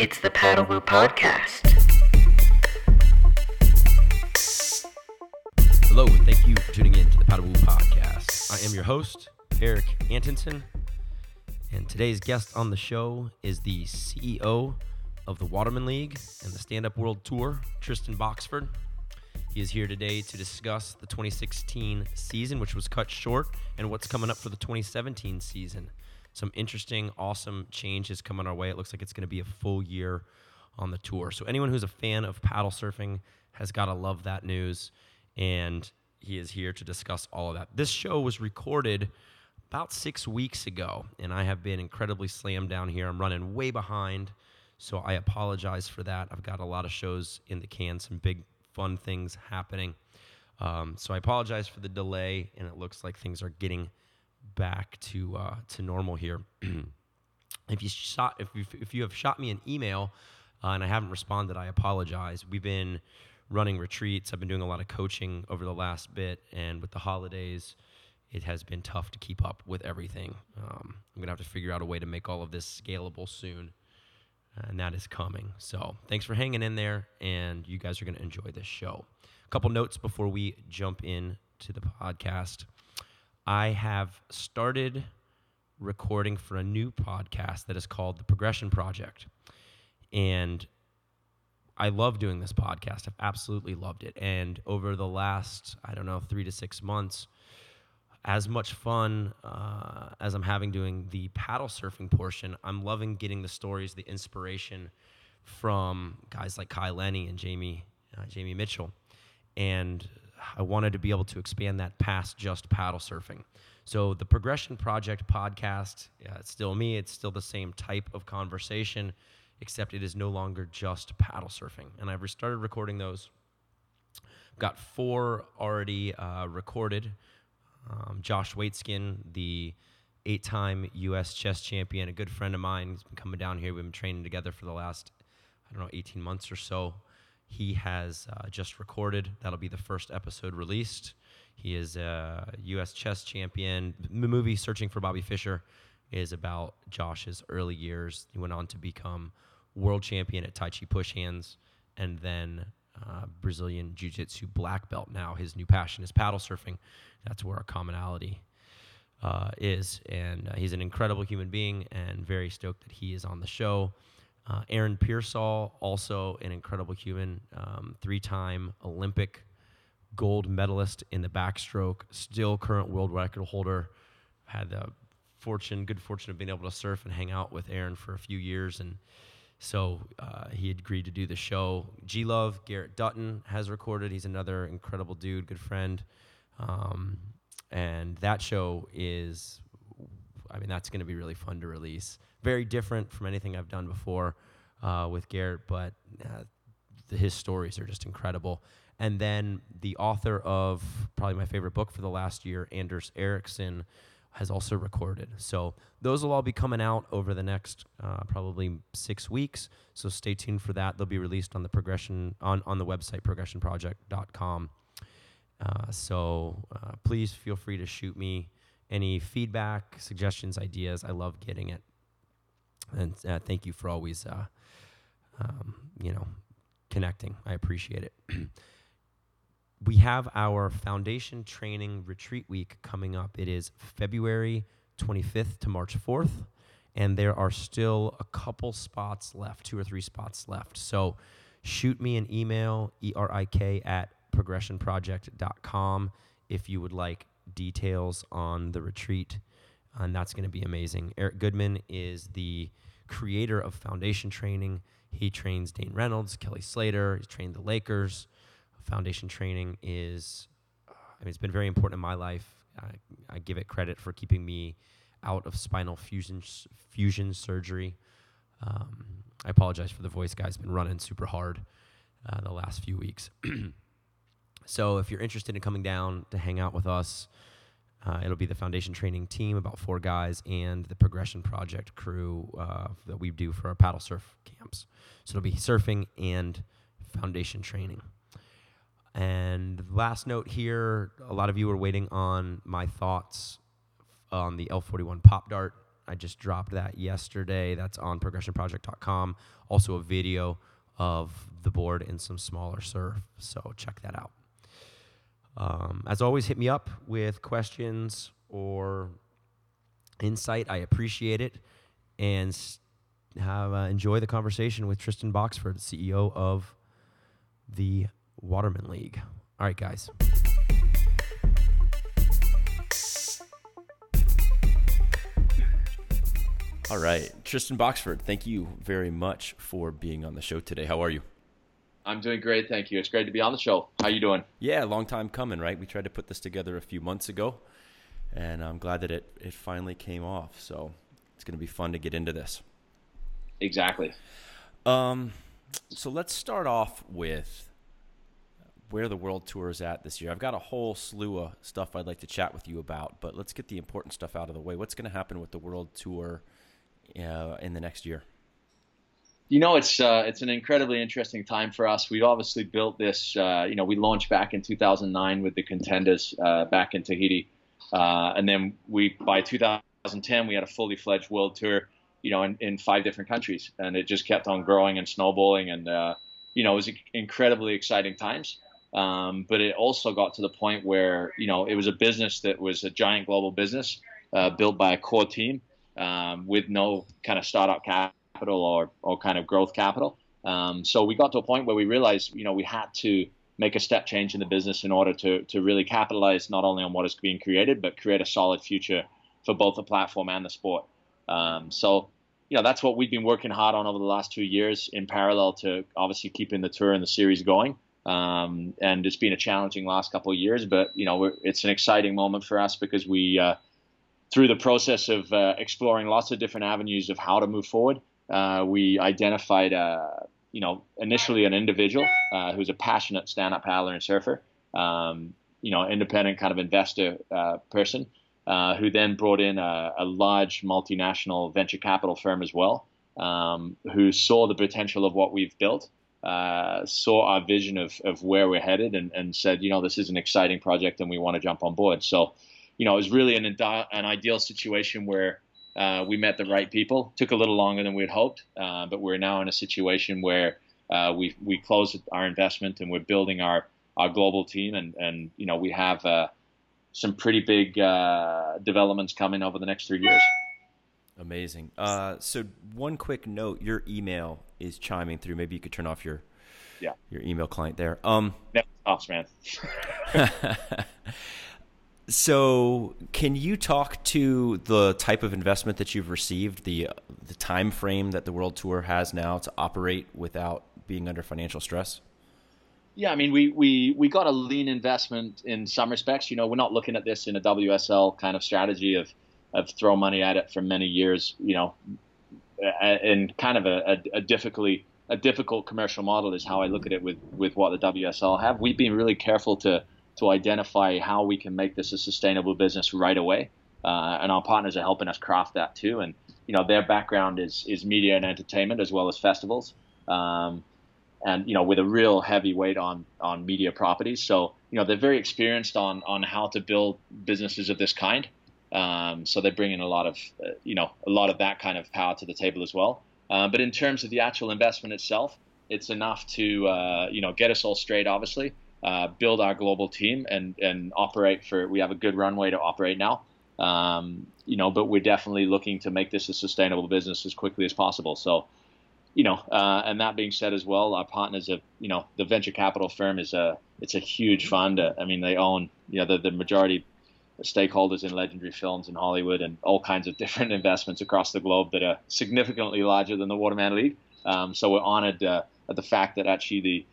It's the Paddlewoo Podcast. Hello, and thank you for tuning in to the Paddlewoo Podcast. I am your host, Erik Antonson, and today's guest on the show is the CEO of the Waterman League and the Stand Up World Tour, Tristan Boxford. He is here today to discuss the 2016 season, which was cut short, and what's coming up for the 2017 season some interesting, awesome changes coming our way. It looks like it's going to be a full year on the tour. So anyone who's a fan of paddle surfing has got to love that news. And he is here to discuss all of that. This show was recorded about six weeks ago, and I have been incredibly slammed down here. I'm running way behind, so I apologize for that. I've got a lot of shows in the can, some big fun things happening. Um, so I apologize for the delay, and it looks like things are getting back to uh, to normal here. if you shot if you, if you have shot me an email uh, and I haven't responded, I apologize. We've been running retreats. I've been doing a lot of coaching over the last bit, and with the holidays, it has been tough to keep up with everything. Um, I'm gonna have to figure out a way to make all of this scalable soon, and that is coming. So thanks for hanging in there, and you guys are gonna enjoy this show. A couple notes before we jump in to the podcast. I have started recording for a new podcast that is called The Progression Project. And I love doing this podcast. I've absolutely loved it. And over the last, I don't know, three to six months, as much fun uh, as I'm having doing the paddle surfing portion, I'm loving getting the stories, the inspiration from guys like Kai Lenny and Jamie, uh, Jamie Mitchell. And I wanted to be able to expand that past just paddle surfing. So the Progression Project podcast, yeah, it's still me. It's still the same type of conversation, except it is no longer just paddle surfing. And I've started recording those. Got four already uh, recorded. Um, Josh Waitzkin, the eight-time U.S. chess champion, a good friend of mine, he's been coming down here. We've been training together for the last, I don't know, 18 months or so. He has uh, just recorded. That'll be the first episode released. He is a U.S. chess champion. The movie Searching for Bobby Fischer is about Josh's early years. He went on to become world champion at Tai Chi push hands and then uh, Brazilian Jiu Jitsu black belt. Now his new passion is paddle surfing. That's where our commonality uh, is. And uh, he's an incredible human being and very stoked that he is on the show. Uh, Aaron Peirsol, also an incredible human, um, three time Olympic gold medalist in the backstroke, still current world record holder. Had the fortune, good fortune of being able to surf and hang out with Aaron for a few years. And so uh, he agreed to do the show. G Love, Garrett Dutton has recorded. He's another incredible dude, good friend. Um, and that show is, I mean, that's going to be really fun to release very different from anything I've done before uh, with Garrett, but uh, the, his stories are just incredible. And then the author of probably my favorite book for the last year, Anders Ericsson, has also recorded. So those will all be coming out over the next uh, probably six weeks. So stay tuned for that. They'll be released on the progression on, on the website progressionproject.com. Uh, so uh, please feel free to shoot me any feedback, suggestions, ideas. I love getting it. And uh, thank you for always, uh, um, you know, connecting. I appreciate it. we have our foundation training retreat week coming up. It is February 25th to March 4th, and there are still a couple spots left, two or three spots left. So shoot me an email, erik at progressionproject.com, if you would like details on the retreat and that's going to be amazing. Eric Goodman is the creator of Foundation Training. He trains Dane Reynolds, Kelly Slater. He's trained the Lakers. Foundation Training is, I mean, it's been very important in my life. I, I give it credit for keeping me out of spinal fusion fusion surgery. Um, I apologize for the voice, guys. Been running super hard uh, the last few weeks. so if you're interested in coming down to hang out with us, uh, it'll be the foundation training team, about four guys, and the progression project crew uh, that we do for our paddle surf camps. So it'll be surfing and foundation training. And last note here a lot of you are waiting on my thoughts on the L41 Pop Dart I just dropped that yesterday. That's on progressionproject.com. Also, a video of the board in some smaller surf. So check that out. Um, as always, hit me up with questions or insight. I appreciate it. And have uh, enjoy the conversation with Tristan Boxford, CEO of the Waterman League. All right, guys. All right, Tristan Boxford, thank you very much for being on the show today. How are you? I'm doing great, thank you. It's great to be on the show. How you doing? Yeah, long time coming, right? We tried to put this together a few months ago, and I'm glad that it it finally came off. So it's going to be fun to get into this. Exactly. Um, so let's start off with where the world tour is at this year. I've got a whole slew of stuff I'd like to chat with you about, but let's get the important stuff out of the way. What's going to happen with the world tour? uh, in the next year? You know, it's uh, it's an incredibly interesting time for us. We've obviously built this. Uh, you know, we launched back in 2009 with the contenders uh, back in Tahiti, uh, and then we by 2010 we had a fully fledged world tour. You know, in, in five different countries, and it just kept on growing and snowballing, and uh, you know, it was incredibly exciting times. Um, but it also got to the point where you know it was a business that was a giant global business built by a core team um, with no kind of startup capital or, or kind of growth capital. Um, so we got to a point where we realized, you know, we had to make a step change in the business in order to, to really capitalize not only on what is being created, but create a solid future for both the platform and the sport. Um, so, you know, that's what we've been working hard on over the last two years in parallel to obviously keeping the tour and the series going. Um, and it's been a challenging last couple of years, but, you know, it's an exciting moment for us because we, uh, through the process of uh, exploring lots of different avenues of how to move forward, uh, we identified, uh, you know, initially an individual uh, who's a passionate stand-up paddler and surfer, um, you know, independent kind of investor uh, person, uh, who then brought in a, a, large multinational venture capital firm as well, um, who saw the potential of what we've built. saw our vision of, of where we're headed and, and said, you know, this is an exciting project and we want to jump on board. So, you know, it was really an, an ideal situation where uh, we met the right people. Took a little longer than we had hoped, uh, but we're now in a situation where uh, we we closed our investment and we're building our our global team, and and you know we have uh, some pretty big uh, developments coming over the next three years. Amazing. Uh, so one quick note: your email is chiming through. Maybe you could turn off your yeah your email client there. Um, Never stops, man. So, can you talk to the type of investment that you've received, the the time frame that the World Tour has now to operate without being under financial stress? Yeah, I mean, we, we, we got a lean investment in some respects. You know, we're not looking at this in a WSL kind of strategy of, of throw money at it for many years, you know, and kind of a, a, a difficultly a difficult commercial model is how I look at it with, with what the WSL have. We've been really careful to to identify how we can make this a sustainable business right away. Uh, and our partners are helping us craft that too. And you know, their background is is media and entertainment as well as festivals, um, and you know, with a real heavy weight on on media properties. So you know, they're very experienced on on how to build businesses of this kind. Um, so they bring in a lot of uh, you know a lot of that kind of power to the table as well. Uh, but in terms of the actual investment itself, it's enough to uh, you know get us all straight, obviously, uh, build our global team and and operate for. We have a good runway to operate now. Um, you know, but we're definitely looking to make this a sustainable business as quickly as possible. So, you know, uh, and that being said as well, our partners have, you know, the venture capital firm is a, it's a huge fund. I mean, they own, you know, the, the majority stakeholders in legendary films in Hollywood and all kinds of different investments across the globe that are significantly larger than the Waterman League. Um, so we're honored uh, at the fact that actually the,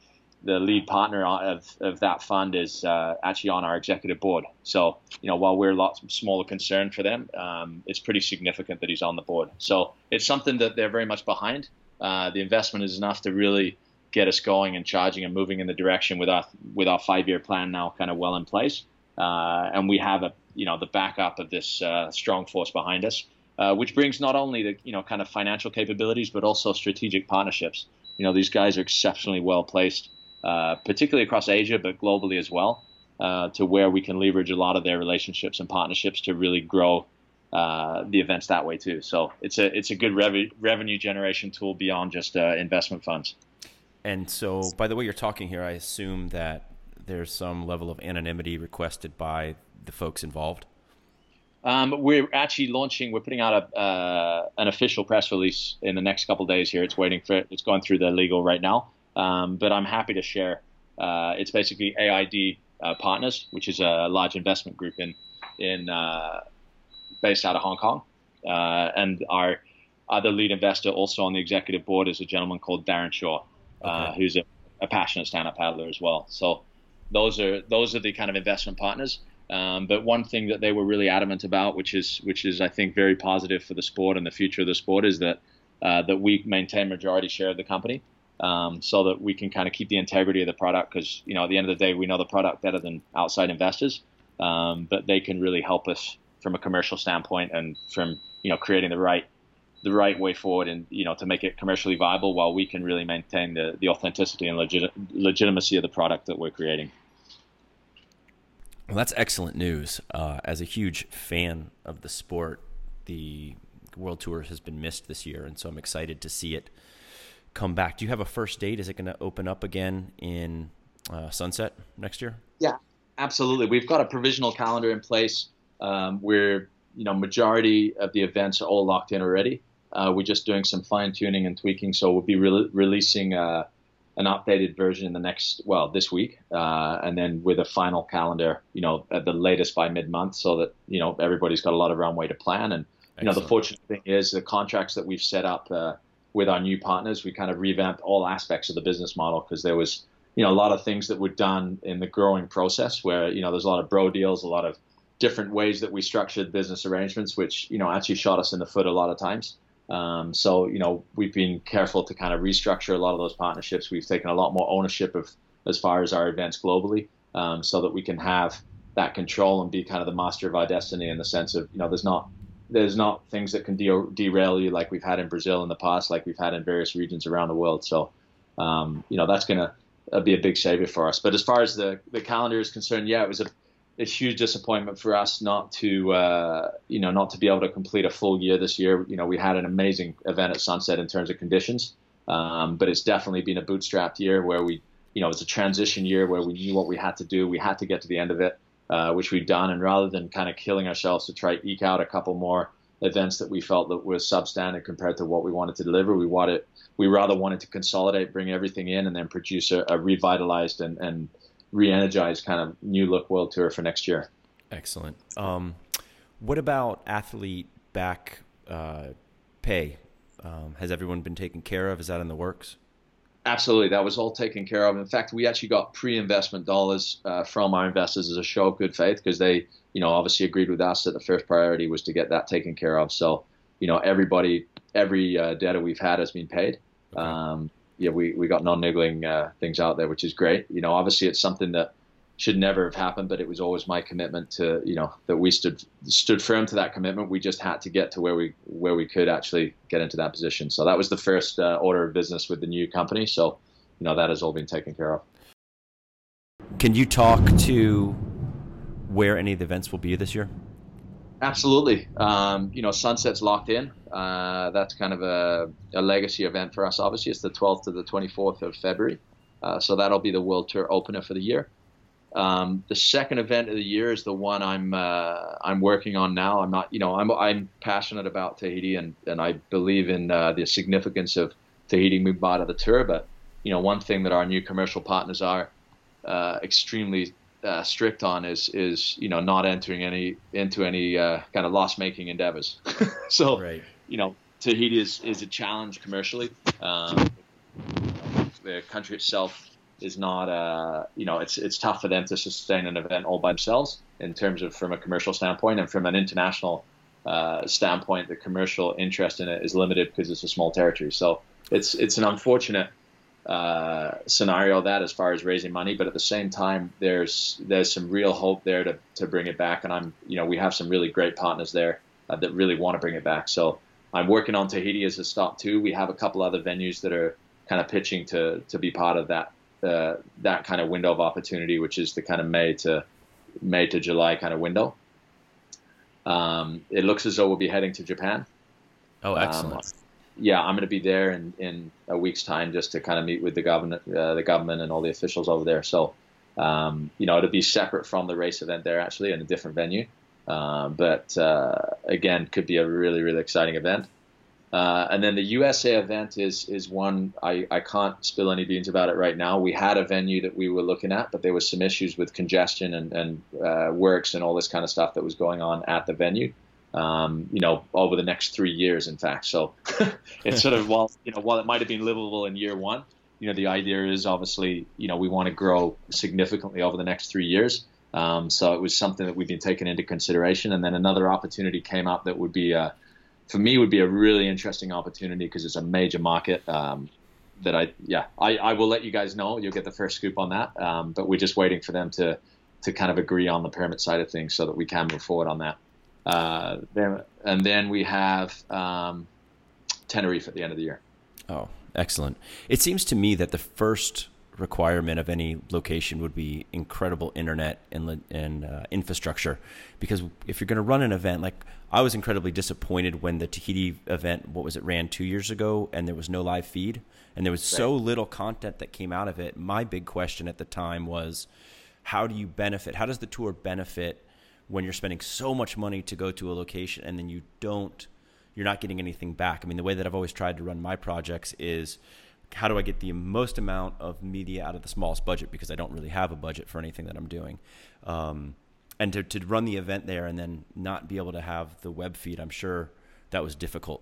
the lead partner of, of that fund is uh, actually on our executive board. So, you know, while we're a lot smaller concern for them, um, it's pretty significant that he's on the board. So it's something that they're very much behind. Uh, the investment is enough to really get us going and charging and moving in the direction with our with our five year plan now kind of well in place. Uh, and we have a you know the backup of this uh, strong force behind us, uh, which brings not only the you know kind of financial capabilities but also strategic partnerships. You know, these guys are exceptionally well placed uh, particularly across Asia, but globally as well, uh, to where we can leverage a lot of their relationships and partnerships to really grow uh, the events that way too. So it's a it's a good rev- revenue generation tool beyond just uh, investment funds. And so, by the way you're talking here, I assume that there's some level of anonymity requested by the folks involved. Um, we're actually launching. We're putting out a uh, an official press release in the next couple days. Here, it's waiting for it. It's going through the legal right now. Um, but I'm happy to share. Uh, it's basically AID uh, Partners, which is a large investment group in in uh, based out of Hong Kong, uh, and our other lead investor, also on the executive board, is a gentleman called Darren Shaw, uh, okay. who's a, a passionate stand-up paddler as well. So those are those are the kind of investment partners. Um, but one thing that they were really adamant about, which is which is I think very positive for the sport and the future of the sport, is that uh, that we maintain majority share of the company, um, so that we can kind of keep the integrity of the product. Because you know at the end of the day, we know the product better than outside investors, um, but they can really help us from a commercial standpoint and from you know creating the right the right way forward and you know to make it commercially viable while we can really maintain the, the authenticity and legit, legitimacy of the product that we're creating. Well, that's excellent news. Uh, as a huge fan of the sport, the World Tour has been missed this year, and so I'm excited to see it come back. Do you have a first date? Is it going to open up again in uh, Sunset next year? Yeah, absolutely. We've got a provisional calendar in place. Um, we're you know majority of the events are all locked in already. Uh, we're just doing some fine tuning and tweaking, so we'll be re- releasing uh, an updated version in the next well this week, uh, and then with a final calendar, you know, at the latest by mid month, so that you know everybody's got a lot of runway to plan. And you know, the fortunate thing is the contracts that we've set up uh, with our new partners, we kind of revamped all aspects of the business model because there was you know a lot of things that were done in the growing process where you know there's a lot of bro deals, a lot of different ways that we structured business arrangements, which you know actually shot us in the foot a lot of times. Um, so you know we've been careful to kind of restructure a lot of those partnerships. We've taken a lot more ownership of as far as our events globally, um, so that we can have that control and be kind of the master of our destiny in the sense of you know there's not there's not things that can de- derail you like we've had in Brazil in the past, like we've had in various regions around the world. So um, you know that's gonna uh, be a big savior for us. But as far as the the calendar is concerned, yeah, it was a a huge disappointment for us not to uh, you know not to be able to complete a full year this year. You know, we had an amazing event at Sunset in terms of conditions, um, but it's definitely been a bootstrapped year where we you know it was a transition year where we knew what we had to do. We had to get to the end of it, uh, which we've done. And rather than kind of killing ourselves to try eke out a couple more events that we felt that were substandard compared to what we wanted to deliver, we wanted we rather wanted to consolidate, bring everything in, and then produce a, a revitalized and, and re-energized kind of new look world tour for next year. Excellent. Um, what about athlete back uh, pay? Um, has everyone been taken care of? Is that in the works? Absolutely, that was all taken care of. In fact, we actually got pre-investment dollars uh, from our investors as a show of good faith because they, you know, obviously agreed with us that the first priority was to get that taken care of. So, you know, everybody, every uh, debtor we've had has been paid. Um, yeah, we, we got non-niggling uh, things out there, which is great. You know, obviously it's something that should never have happened, but it was always my commitment to, you know, that we stood stood firm to that commitment. We just had to get to where we where we could actually get into that position. So that was the first uh, order of business with the new company. So, you know, that has all been taken care of. Can you talk to where any of the events will be this year? Absolutely. Um, you know, Sunset's locked in. Uh, that's kind of a, a, legacy event for us. Obviously, it's the 12th to the 24th of February. Uh, so that'll be the World Tour opener for the year. Um, the second event of the year is the one I'm uh, I'm working on now. I'm not, you know, I'm I'm passionate about Tahiti and and I believe in uh, the significance of Tahiti of the tour. But you know, one thing that our new commercial partners are uh, extremely uh, strict on is is you know not entering any into any uh, kind of loss making endeavors. so right. you know Tahiti is is a challenge commercially. Um, the country itself is not uh, you know it's it's tough for them to sustain an event all by themselves in terms of from a commercial standpoint and from an international uh, standpoint the commercial interest in it is limited because it's a small territory so it's it's an unfortunate uh, scenario that as far as raising money, but at the same time, there's there's some real hope there to, to bring it back, and I'm you know we have some really great partners there uh, that really want to bring it back. So I'm working on Tahiti as a stop too. We have a couple other venues that are kind of pitching to to be part of that uh, that kind of window of opportunity, which is the kind of May to May to July kind of window. Um, it looks as though we'll be heading to Japan. Oh, Um, excellent. yeah, I'm going to be there in, in a week's time just to kind of meet with the government, uh, the government and all the officials over there. So, um, you know, it'll be separate from the race event there actually in a different venue. Um, but uh, again, could be a really, really exciting event. Uh, and then the USA event is is one I, I can't spill any beans about it right now. We had a venue that we were looking at, but there was some issues with congestion and, and uh, works and all this kind of stuff that was going on at the venue. Um, you know, over the next three years, in fact. So it's sort of while you know while it might have been livable in year one, you know, the idea is obviously you know we want to grow significantly over the next three years. Um, so it was something that we've been taking into consideration, and then another opportunity came up that would be. Uh, for me would be a really interesting opportunity because it's a major market um, that I yeah I, I will let you guys know. You'll get the first scoop on that. Um, but we're just waiting for them to to kind of agree on the permit side of things so that we can move forward on that. Uh, and then we have um, Tenerife at the end of the year. Oh, excellent. It seems to me that the first requirement of any location would be incredible internet and, and uh, infrastructure. Because if you're going to run an event, like I was incredibly disappointed when the Tahiti event, what was it, ran two years ago and there was no live feed and there was so little content that came out of it. My big question at the time was how do you benefit? How does the tour benefit when you're spending so much money to go to a location and then you don't you're not getting anything back. I mean, the way that I've always tried to run my projects is how do I get the most amount of media out of the smallest budget because I don't really have a budget for anything that I'm doing. Um, and to, to run the event there and then not be able to have the web feed, I'm sure that was difficult.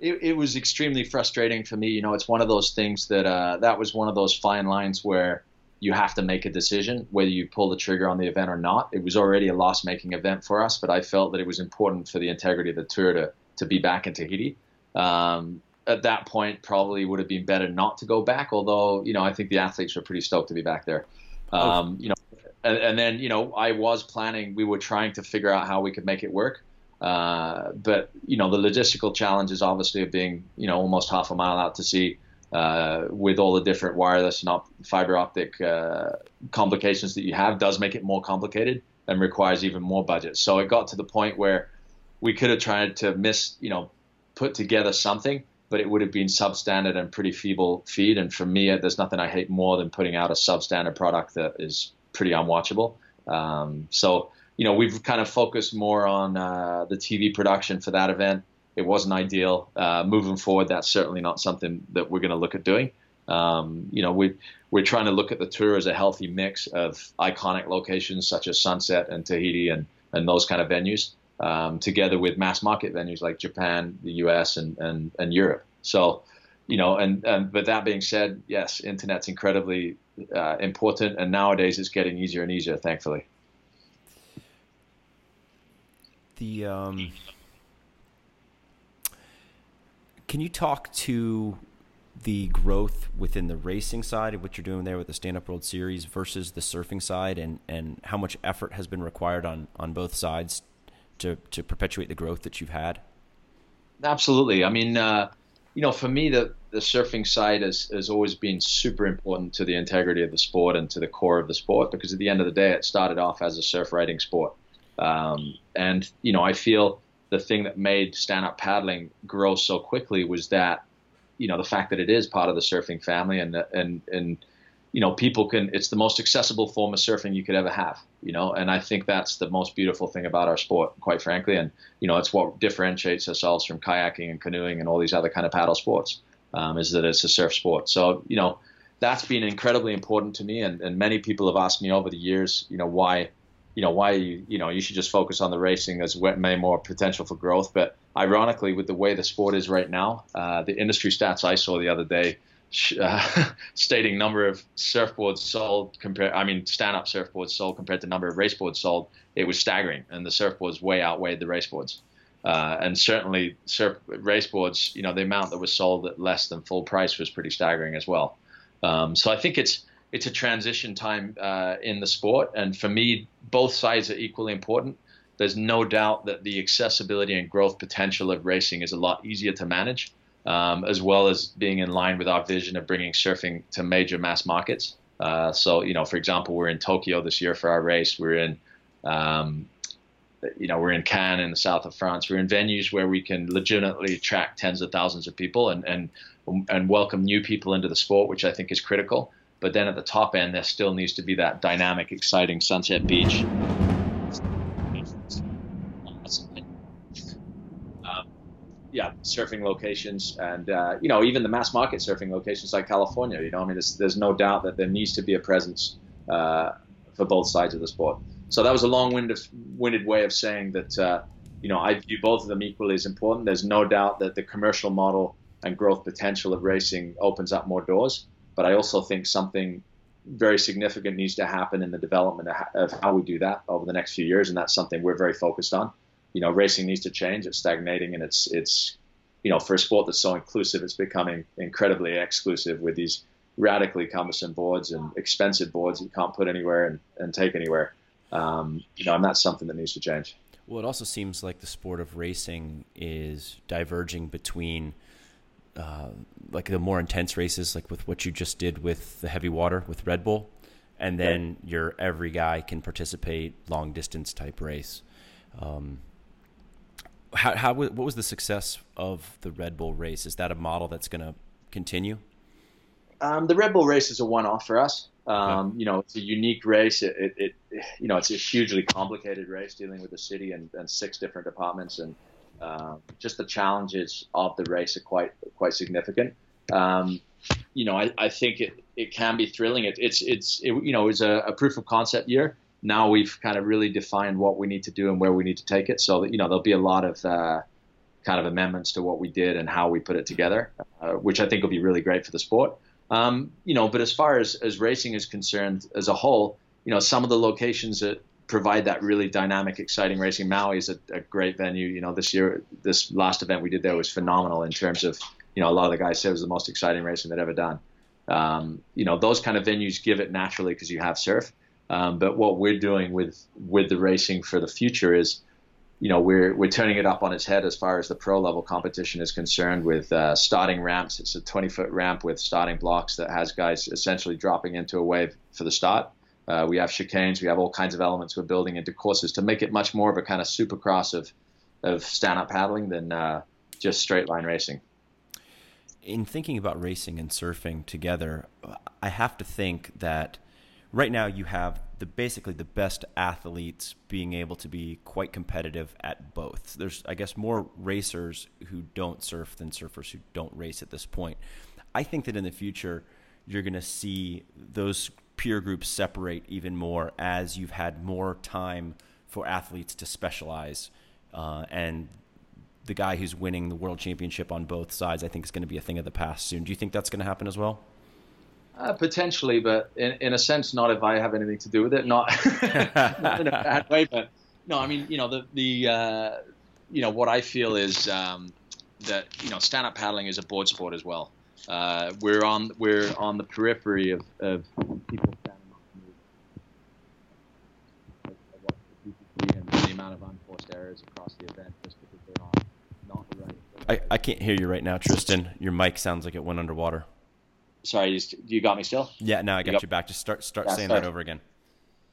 it, it was extremely frustrating for me. You know, it's one of those things that uh, that was one of those fine lines where you have to make a decision whether you pull the trigger on the event or not. It was already a loss-making event for us, but I felt that it was important for the integrity of the tour to to be back in Tahiti. Um, at that point, probably would have been better not to go back. Although, you know, I think the athletes were pretty stoked to be back there. Um, you know, and, and then you know, I was planning. We were trying to figure out how we could make it work. Uh, but you know, the logistical challenges obviously of being you know almost half a mile out to sea uh, with all the different wireless and op- fiber optic uh, complications that you have does make it more complicated and requires even more budget. So it got to the point where we could have tried to miss, you know, put together something, but it would have been substandard and pretty feeble feed. And for me, there's nothing I hate more than putting out a substandard product that is pretty unwatchable. Um, so you know, we've kind of focused more on uh, the TV production for that event. It wasn't ideal. Uh, moving forward, that's certainly not something that we're going to look at doing. Um, you know, we we're trying to look at the tour as a healthy mix of iconic locations such as Sunset and Tahiti and and those kind of venues, um, together with mass market venues like Japan, the U.S. and and, and Europe. So, you know, and, and but that being said, yes, internet's incredibly uh, important, and nowadays it's getting easier and easier, thankfully. The um, can you talk to the growth within the racing side of what you're doing there with the Stand Up World Series versus the surfing side, and, and how much effort has been required on, on both sides to to perpetuate the growth that you've had? Absolutely. I mean, uh, you know, for me, the the surfing side has, has always been super important to the integrity of the sport and to the core of the sport because at the end of the day, it started off as a surf riding sport. Um, and you know, I feel the thing that made stand up paddling grow so quickly was that, you know, the fact that it is part of the surfing family and and and you know, people can. It's the most accessible form of surfing you could ever have. You know, and I think that's the most beautiful thing about our sport, quite frankly. And you know, it's what differentiates ourselves from kayaking and canoeing and all these other kind of paddle sports. Um, is that it's a surf sport. So you know, that's been incredibly important to me. And, and many people have asked me over the years, you know, why you know why you you know you should just focus on the racing as way more potential for growth. But ironically, with the way the sport is right now, uh, the industry stats I saw the other day uh, stating number of surfboards sold compared, I mean stand-up surfboards sold compared to number of raceboards sold, it was staggering, and the surfboards way outweighed the raceboards. Uh, and certainly surf raceboards, you know, the amount that was sold at less than full price was pretty staggering as well. Um, so I think it's it's a transition time uh, in the sport, and for me, both sides are equally important. There's no doubt that the accessibility and growth potential of racing is a lot easier to manage, um, as well as being in line with our vision of bringing surfing to major mass markets. Uh, so, you know, for example, we're in Tokyo this year for our race. We're in um, you know, we're in Cannes in the south of France. We're in venues where we can legitimately attract tens of thousands of people and and and welcome new people into the sport, which I think is critical. But then at the top end, there still needs to be that dynamic, exciting Sunset Beach. Yeah, surfing locations, and uh, you know, even the mass market surfing locations like California. You know, I mean, there's, there's no doubt that there needs to be a presence uh, for both sides of the sport. So that was a long-winded, way of saying that. Uh, you know, I view both of them equally as important. There's no doubt that the commercial model and growth potential of racing opens up more doors, but I also think something very significant needs to happen in the development of how we do that over the next few years, and that's something we're very focused on. You know, racing needs to change. It's stagnating, and it's it's you know, for a sport that's so inclusive, it's becoming incredibly exclusive with these radically cumbersome boards and expensive boards you can't put anywhere and, and take anywhere. Um, you know, and that's something that needs to change. Well, it also seems like the sport of racing is diverging between uh, like the more intense races, like with what you just did with the heavy water with Red Bull, and then right. your every guy can participate long distance type race. Um, how, how what was the success of the Red Bull race? Is that a model that's going to continue? Um, the Red Bull race is a one-off for us. Um, You know, it's a unique race. It, it, it, you know, it's a hugely complicated race dealing with the city and, and six different departments, and uh, just the challenges of the race are quite quite significant. Um, you know, I, I think it, it can be thrilling. It, it's it's it, you know, it's a, a proof of concept year. Now we've kind of really defined what we need to do and where we need to take it. So that, you know, there'll be a lot of uh, kind of amendments to what we did and how we put it together, uh, which I think will be really great for the sport. Um, you know, but as far as, as racing is concerned as a whole, you know, some of the locations that provide that really dynamic, exciting racing. Maui is a, a, great venue. You know, this year, this last event we did there was phenomenal in terms of, you know, a lot of the guys said it was the most exciting racing they'd ever done. Um, you know, those kind of venues give it naturally because you have surf. Um, but what we're doing with with the racing for the future is, you know, we're we're turning it up on its head as far as the pro level competition is concerned. With uh, starting ramps, it's a 20 foot ramp with starting blocks that has guys essentially dropping into a wave for the start. Uh, we have chicanes, we have all kinds of elements we're building into courses to make it much more of a kind of supercross of of stand up paddling than uh, just straight line racing. In thinking about racing and surfing together, I have to think that right now you have the basically the best athletes being able to be quite competitive at both. There's I guess more racers who don't surf than surfers who don't race at this point. I think that in the future you're going to see those peer groups separate even more as you've had more time for athletes to specialize uh, and the guy who's winning the world championship on both sides, I think, is going to be a thing of the past soon. Do you think that's going to happen as well? Uh, potentially, but in, in a sense, not if I have anything to do with it. Not, not in a bad way, but no. I mean, you know, the the uh, you know what I feel is um, that you know stand-up paddling is a board sport as well. Uh, we're on we're on the periphery of, of people standing up and the amount of unforced errors across the event just because they're not not right. I, I can't hear you right now, Tristan. Your mic sounds like it went underwater sorry, you, you got me still? Yeah, now I got you, got, you back. Just start start yeah, saying start. that over again.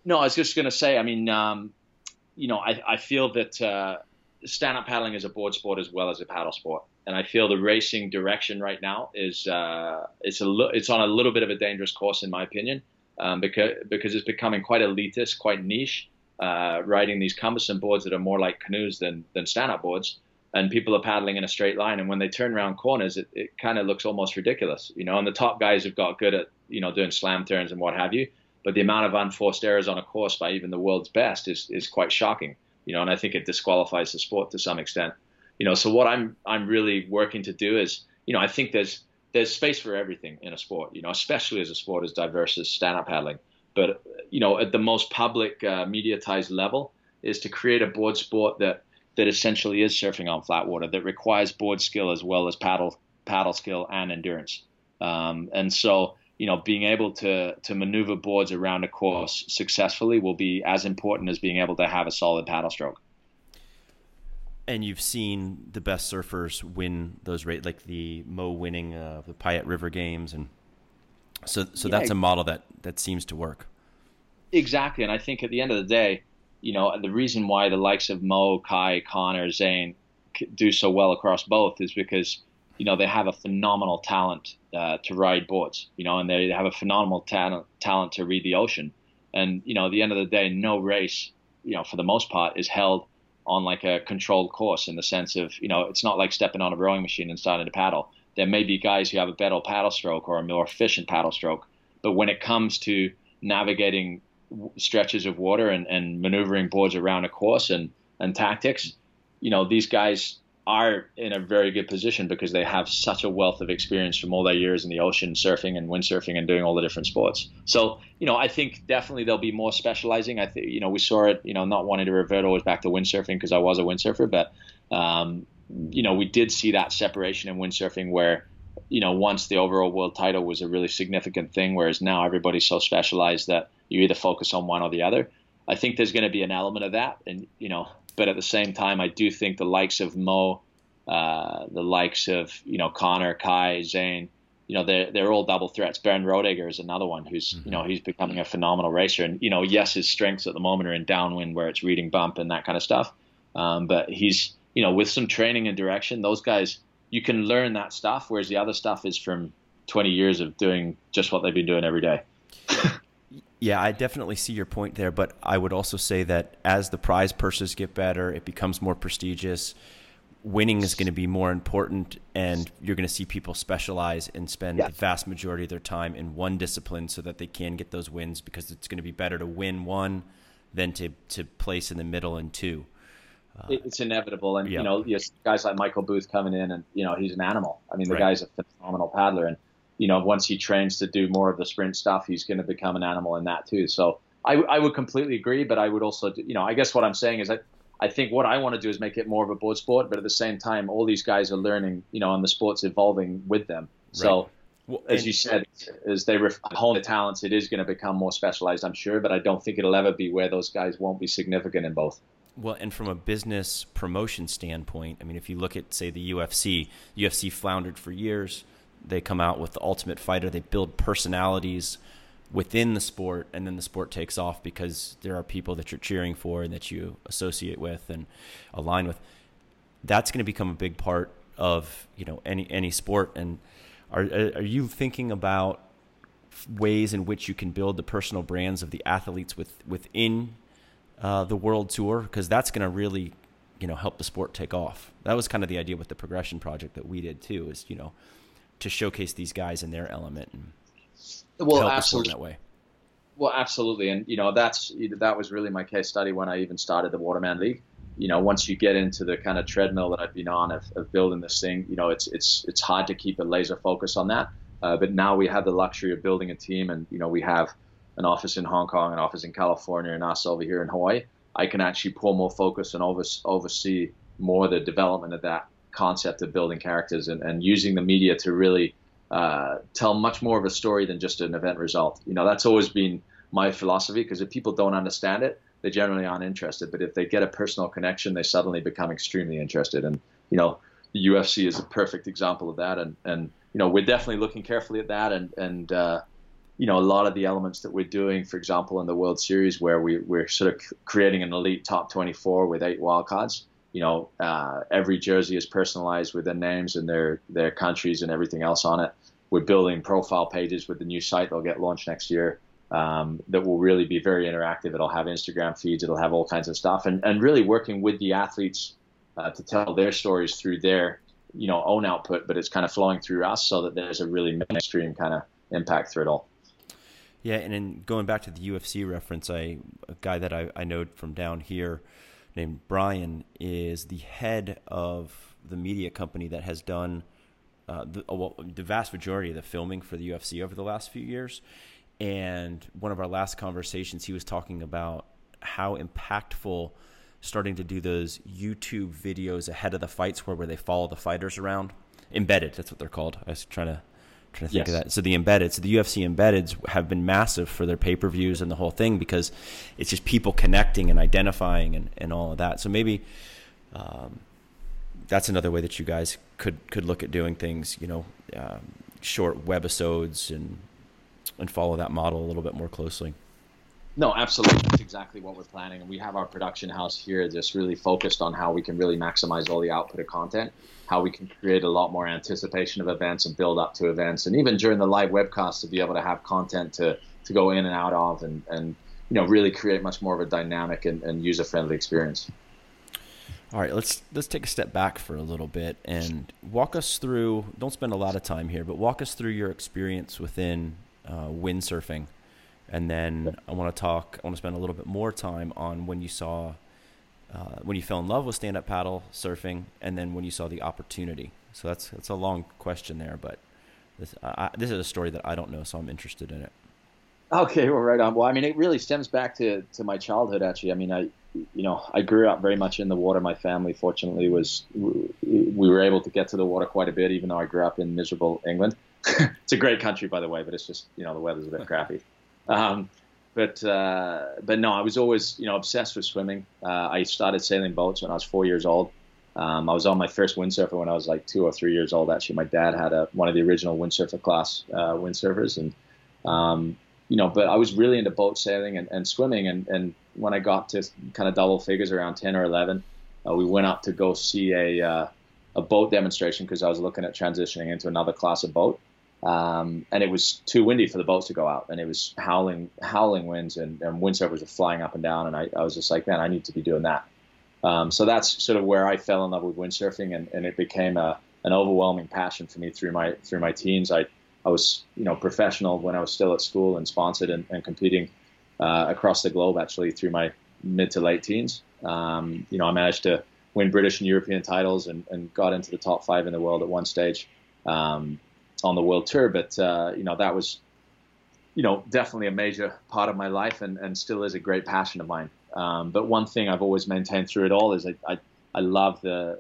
No, I was just going to say. I mean, um, you know, I, I feel that uh, stand-up paddling is a board sport as well as a paddle sport, and I feel the racing direction right now is uh, it's a it's on a little bit of a dangerous course in my opinion, um, because because it's becoming quite elitist, quite niche, uh, riding these cumbersome boards that are more like canoes than than stand-up boards and people are paddling in a straight line. And when they turn around corners, it, it kind of looks almost ridiculous, you know. And the top guys have got good at, you know, doing slam turns and what have you. But the amount of unforced errors on a course by even the world's best is, is quite shocking, you know. And I think it disqualifies the sport to some extent, you know. So what I'm I'm really working to do is, you know, I think there's there's space for everything in a sport, you know, especially as a sport as diverse as stand-up paddling. But you know, at the most public uh, mediatized level, is to create a board sport that that essentially is surfing on flat water that requires board skill as well as paddle paddle skill and endurance. Um, and so, you know, being able to to maneuver boards around a course successfully will be as important as being able to have a solid paddle stroke. And you've seen the best surfers win those rate, like the Mo winning uh, the Payette River Games, and so so yeah, that's a model that that seems to work. Exactly, and I think at the end of the day, you know, the reason why the likes of Mo, Kai, Connor, Zane do so well across both is because you know they have a phenomenal talent uh, to ride boards, you know, and they have a phenomenal talent talent to read the ocean. And you know, at the end of the day, no race, you know, for the most part, is held on like a controlled course in the sense of you know it's not like stepping on a rowing machine and starting to paddle. There may be guys who have a better paddle stroke or a more efficient paddle stroke, but when it comes to navigating stretches of water and, and maneuvering boards around a course and, and tactics, you know, these guys are in a very good position because they have such a wealth of experience from all their years in the ocean surfing and windsurfing and doing all the different sports. So, you know, I think definitely there'll be more specializing. I think, you know, we saw it, you know, not wanting to revert always back to windsurfing because I was a windsurfer, but, um, you know, we did see that separation in windsurfing where, you know, once the overall world title was a really significant thing, whereas now everybody's so specialized that you either focus on one or the other. I think there's going to be an element of that. And, you know, but at the same time, I do think the likes of Mo, uh, the likes of you know Connor, Kai, Zane, you know they're they're all double threats. Bernd Roediger is another one who's mm-hmm. you know he's becoming a phenomenal racer, and you know yes, his strengths at the moment are in downwind where it's reading bump and that kind of stuff, um, but he's you know with some training and direction, those guys you can learn that stuff, whereas the other stuff is from 20 years of doing just what they've been doing every day. Yeah, I definitely see your point there, but I would also say that as the prize purses get better, it becomes more prestigious. Winning is going to be more important, and you're going to see people specialize and spend yeah. the vast majority of their time in one discipline so that they can get those wins because it's going to be better to win one than to, to place in the middle and two. Uh, it's inevitable, and yeah. you know, guys like Michael Booth coming in, and you know, he's an animal. I mean, the right. guy's a phenomenal paddler, and you know, once he trains to do more of the sprint stuff, he's going to become an animal in that too. So I, I would completely agree, but I would also, you know, I guess what I'm saying is that I think what I want to do is make it more of a board sport, but at the same time, all these guys are learning, you know, and the sport's evolving with them. Right. So, well, as you said, as they hone their talents, it is going to become more specialized, I'm sure, but I don't think it'll ever be where those guys won't be significant in both. Well, and from a business promotion standpoint, I mean, if you look at, say, the UFC, UFC floundered for years they come out with the Ultimate Fighter. They build personalities within the sport, and then the sport takes off because there are people that you're cheering for and that you associate with and align with. That's going to become a big part of you know any any sport. And are are you thinking about ways in which you can build the personal brands of the athletes with within uh, the world tour? Because that's going to really you know help the sport take off. That was kind of the idea with the progression project that we did too. Is you know to showcase these guys in their element and well, help absolutely. that way. Well, absolutely, and you know that's that was really my case study when I even started the Waterman League. You know, once you get into the kind of treadmill that I've been on of, of building this thing, you know, it's it's it's hard to keep a laser focus on that. Uh, but now we have the luxury of building a team, and you know, we have an office in Hong Kong, an office in California, and us over here in Hawaii. I can actually pull more focus and oversee more the development of that concept of building characters and, and using the media to really uh, tell much more of a story than just an event result. You know, that's always been my philosophy because if people don't understand it, they generally aren't interested. But if they get a personal connection, they suddenly become extremely interested. And you know, the UFC is a perfect example of that. And and you know, we're definitely looking carefully at that. And and uh, you know, a lot of the elements that we're doing, for example, in the World Series, where we we're sort of creating an elite top 24 with eight wildcards you know, uh, every jersey is personalized with their names and their their countries and everything else on it. We're building profile pages with the new site that'll get launched next year. Um, that will really be very interactive. It'll have Instagram feeds. It'll have all kinds of stuff, and and really working with the athletes uh, to tell their stories through their you know own output, but it's kind of flowing through us so that there's a really mainstream kind of impact through it all. Yeah, and in going back to the UFC reference, I a guy that I, I know from down here named Brian is the head of the media company that has done uh, the, uh, well, the vast majority of the filming for the UFC over the last few years. And one of our last conversations, he was talking about how impactful starting to do those YouTube videos ahead of the fights where, where they follow the fighters around. Embedded, that's what they're called. I was trying to trying to think yes. of that. So the embedded, so the UFC embeddeds have been massive for their pay per views and the whole thing because it's just people connecting and identifying and, and all of that. So maybe um, that's another way that you guys could could look at doing things. You know, um, short webisodes and and follow that model a little bit more closely. No, absolutely. That's exactly what we're planning. And we have our production house here just really focused on how we can really maximize all the output of content, how we can create a lot more anticipation of events and build up to events. And even during the live webcast to be able to have content to, to go in and out of and, and you know, really create much more of a dynamic and, and user friendly experience. All right, let's let's take a step back for a little bit and walk us through. Don't spend a lot of time here, but walk us through your experience within uh, windsurfing and then I want to talk. I want to spend a little bit more time on when you saw, uh, when you fell in love with stand-up paddle surfing, and then when you saw the opportunity. So that's that's a long question there, but this I, this is a story that I don't know, so I'm interested in it. Okay, well, right on. Well, I mean, it really stems back to, to my childhood. Actually, I mean, I you know I grew up very much in the water. My family, fortunately, was we were able to get to the water quite a bit, even though I grew up in miserable England. it's a great country, by the way, but it's just you know the weather's a bit crappy. Um, but uh, but no, I was always you know obsessed with swimming. Uh, I started sailing boats when I was four years old. Um, I was on my first windsurfer when I was like two or three years old. Actually, my dad had a one of the original windsurfer class uh, windsurfers, and um, you know, but I was really into boat sailing and, and swimming. And, and when I got to kind of double figures around ten or eleven, uh, we went up to go see a uh, a boat demonstration because I was looking at transitioning into another class of boat. Um, and it was too windy for the boats to go out, and it was howling, howling winds, and, and windsurfers were flying up and down. And I, I was just like, man, I need to be doing that. Um, so that's sort of where I fell in love with windsurfing, and, and it became a, an overwhelming passion for me through my through my teens. I I was you know professional when I was still at school and sponsored and, and competing uh, across the globe actually through my mid to late teens. Um, you know, I managed to win British and European titles and, and got into the top five in the world at one stage. Um, on the world tour. But uh, you know that was, you know, definitely a major part of my life, and, and still is a great passion of mine. Um, but one thing I've always maintained through it all is I, I, I love the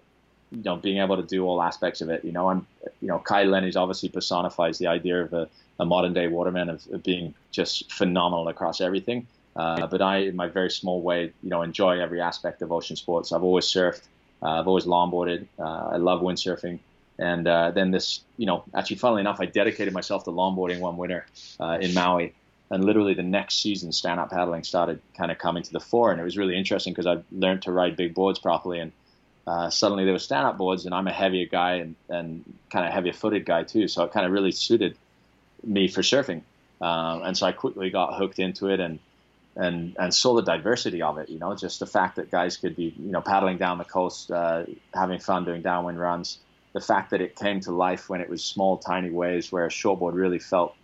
you know being able to do all aspects of it. You know, I'm you know Kai Lenny's obviously personifies the idea of a, a modern day waterman of, of, being just phenomenal across everything. Uh, but I, in my very small way, you know, enjoy every aspect of ocean sports. I've always surfed. Uh, I've always longboarded. Uh, I love windsurfing. And uh, then this, you know, actually, funnily enough, I dedicated myself to longboarding one winter uh, in Maui. And literally the next season, stand-up paddling started kind of coming to the fore. And it was really interesting because I learned to ride big boards properly. And uh, suddenly there were stand-up boards, and I'm a heavier guy and, and kind of heavier-footed guy too. So it kind of really suited me for surfing. Um, and so I quickly got hooked into it and and and saw the diversity of it. You know, just the fact that guys could be you know paddling down the coast, uh, having fun doing downwind runs, the fact that it came to life when it was small, tiny waves where a shortboard really felt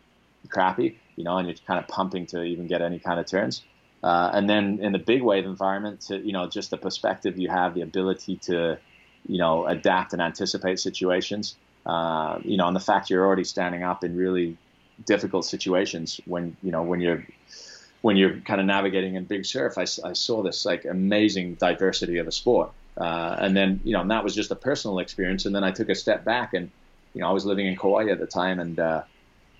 crappy, you know, and you're kind of pumping to even get any kind of turns. Uh, and then in the big wave environment, to, you know, just the perspective you have, the ability to, you know, adapt and anticipate situations, uh, you know, and the fact you're already standing up in really difficult situations when, you know, when you're, when you're kind of navigating in big surf, I, I saw this like amazing diversity of a sport. Uh, and then, you know, and that was just a personal experience. And then I took a step back and, you know, I was living in Kauai at the time and, uh,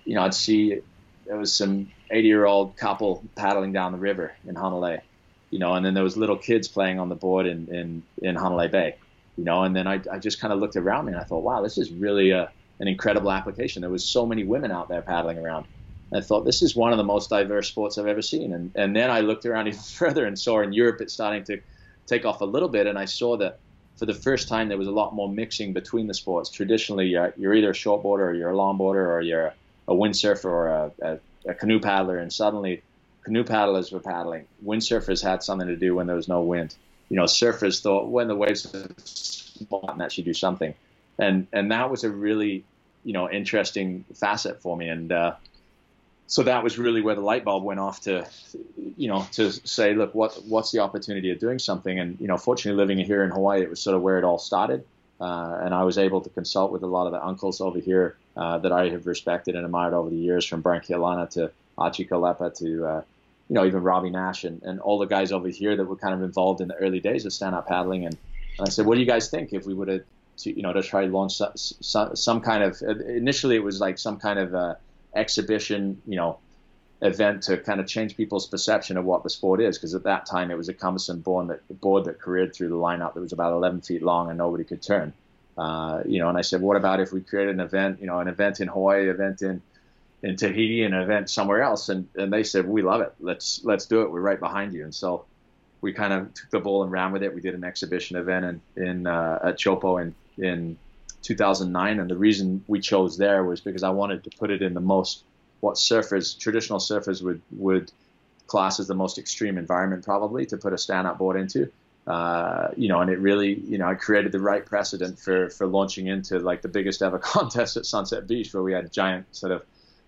you know, I'd see there was some 80 year old couple paddling down the river in Hanalei, you know, and then there was little kids playing on the board in, in, in Hanalei Bay, you know, and then I, I just kind of looked around me and I thought, wow, this is really a, an incredible application. There was so many women out there paddling around. I thought this is one of the most diverse sports I've ever seen. And, and then I looked around even further and saw in Europe it's starting to take off a little bit, and I saw that for the first time there was a lot more mixing between the sports. Traditionally, you're, you're either a shortboarder or you're a longboarder or you're a windsurfer or a, a, a canoe paddler, and suddenly canoe paddlers were paddling. Windsurfers had something to do when there was no wind. You know, surfers thought when the waves were small, that should do something, and and that was a really you know interesting facet for me, and uh, so that was really where the light bulb went off to, you know, to say, look, what what's the opportunity of doing something? And you know, fortunately, living here in Hawaii, it was sort of where it all started, uh, and I was able to consult with a lot of the uncles over here uh, that I have respected and admired over the years, from Brian Keaulana to Archie Kalepa to, uh, you know, even Robby Naish and, and all the guys over here that were kind of involved in the early days of stand-up paddling. And, and I said, what do you guys think if we would have, to, you know, to try to launch some, some, kind of, initially it was like some kind of uh, exhibition, you know, event to kind of change people's perception of what the sport is. Because at that time, it was a cumbersome board that, board that careered through the lineup that was about 11 feet long and nobody could turn. Uh, you know, and I said, what about if we created an event, you know, an event in Hawaii, event in in Tahiti an event somewhere else, and, and they said we love it. Let's let's do it. We're right behind you. And so we kind of took the ball and ran with it. We did an exhibition event in, in uh, at Chopo in in 2009, and the reason we chose there was because I wanted to put it in the most what surfers traditional surfers would would class as the most extreme environment probably to put a stand-up board into. Uh, you know, and it really, you know, it created the right precedent for for launching into like the biggest ever contest at Sunset Beach, where we had giant sort of,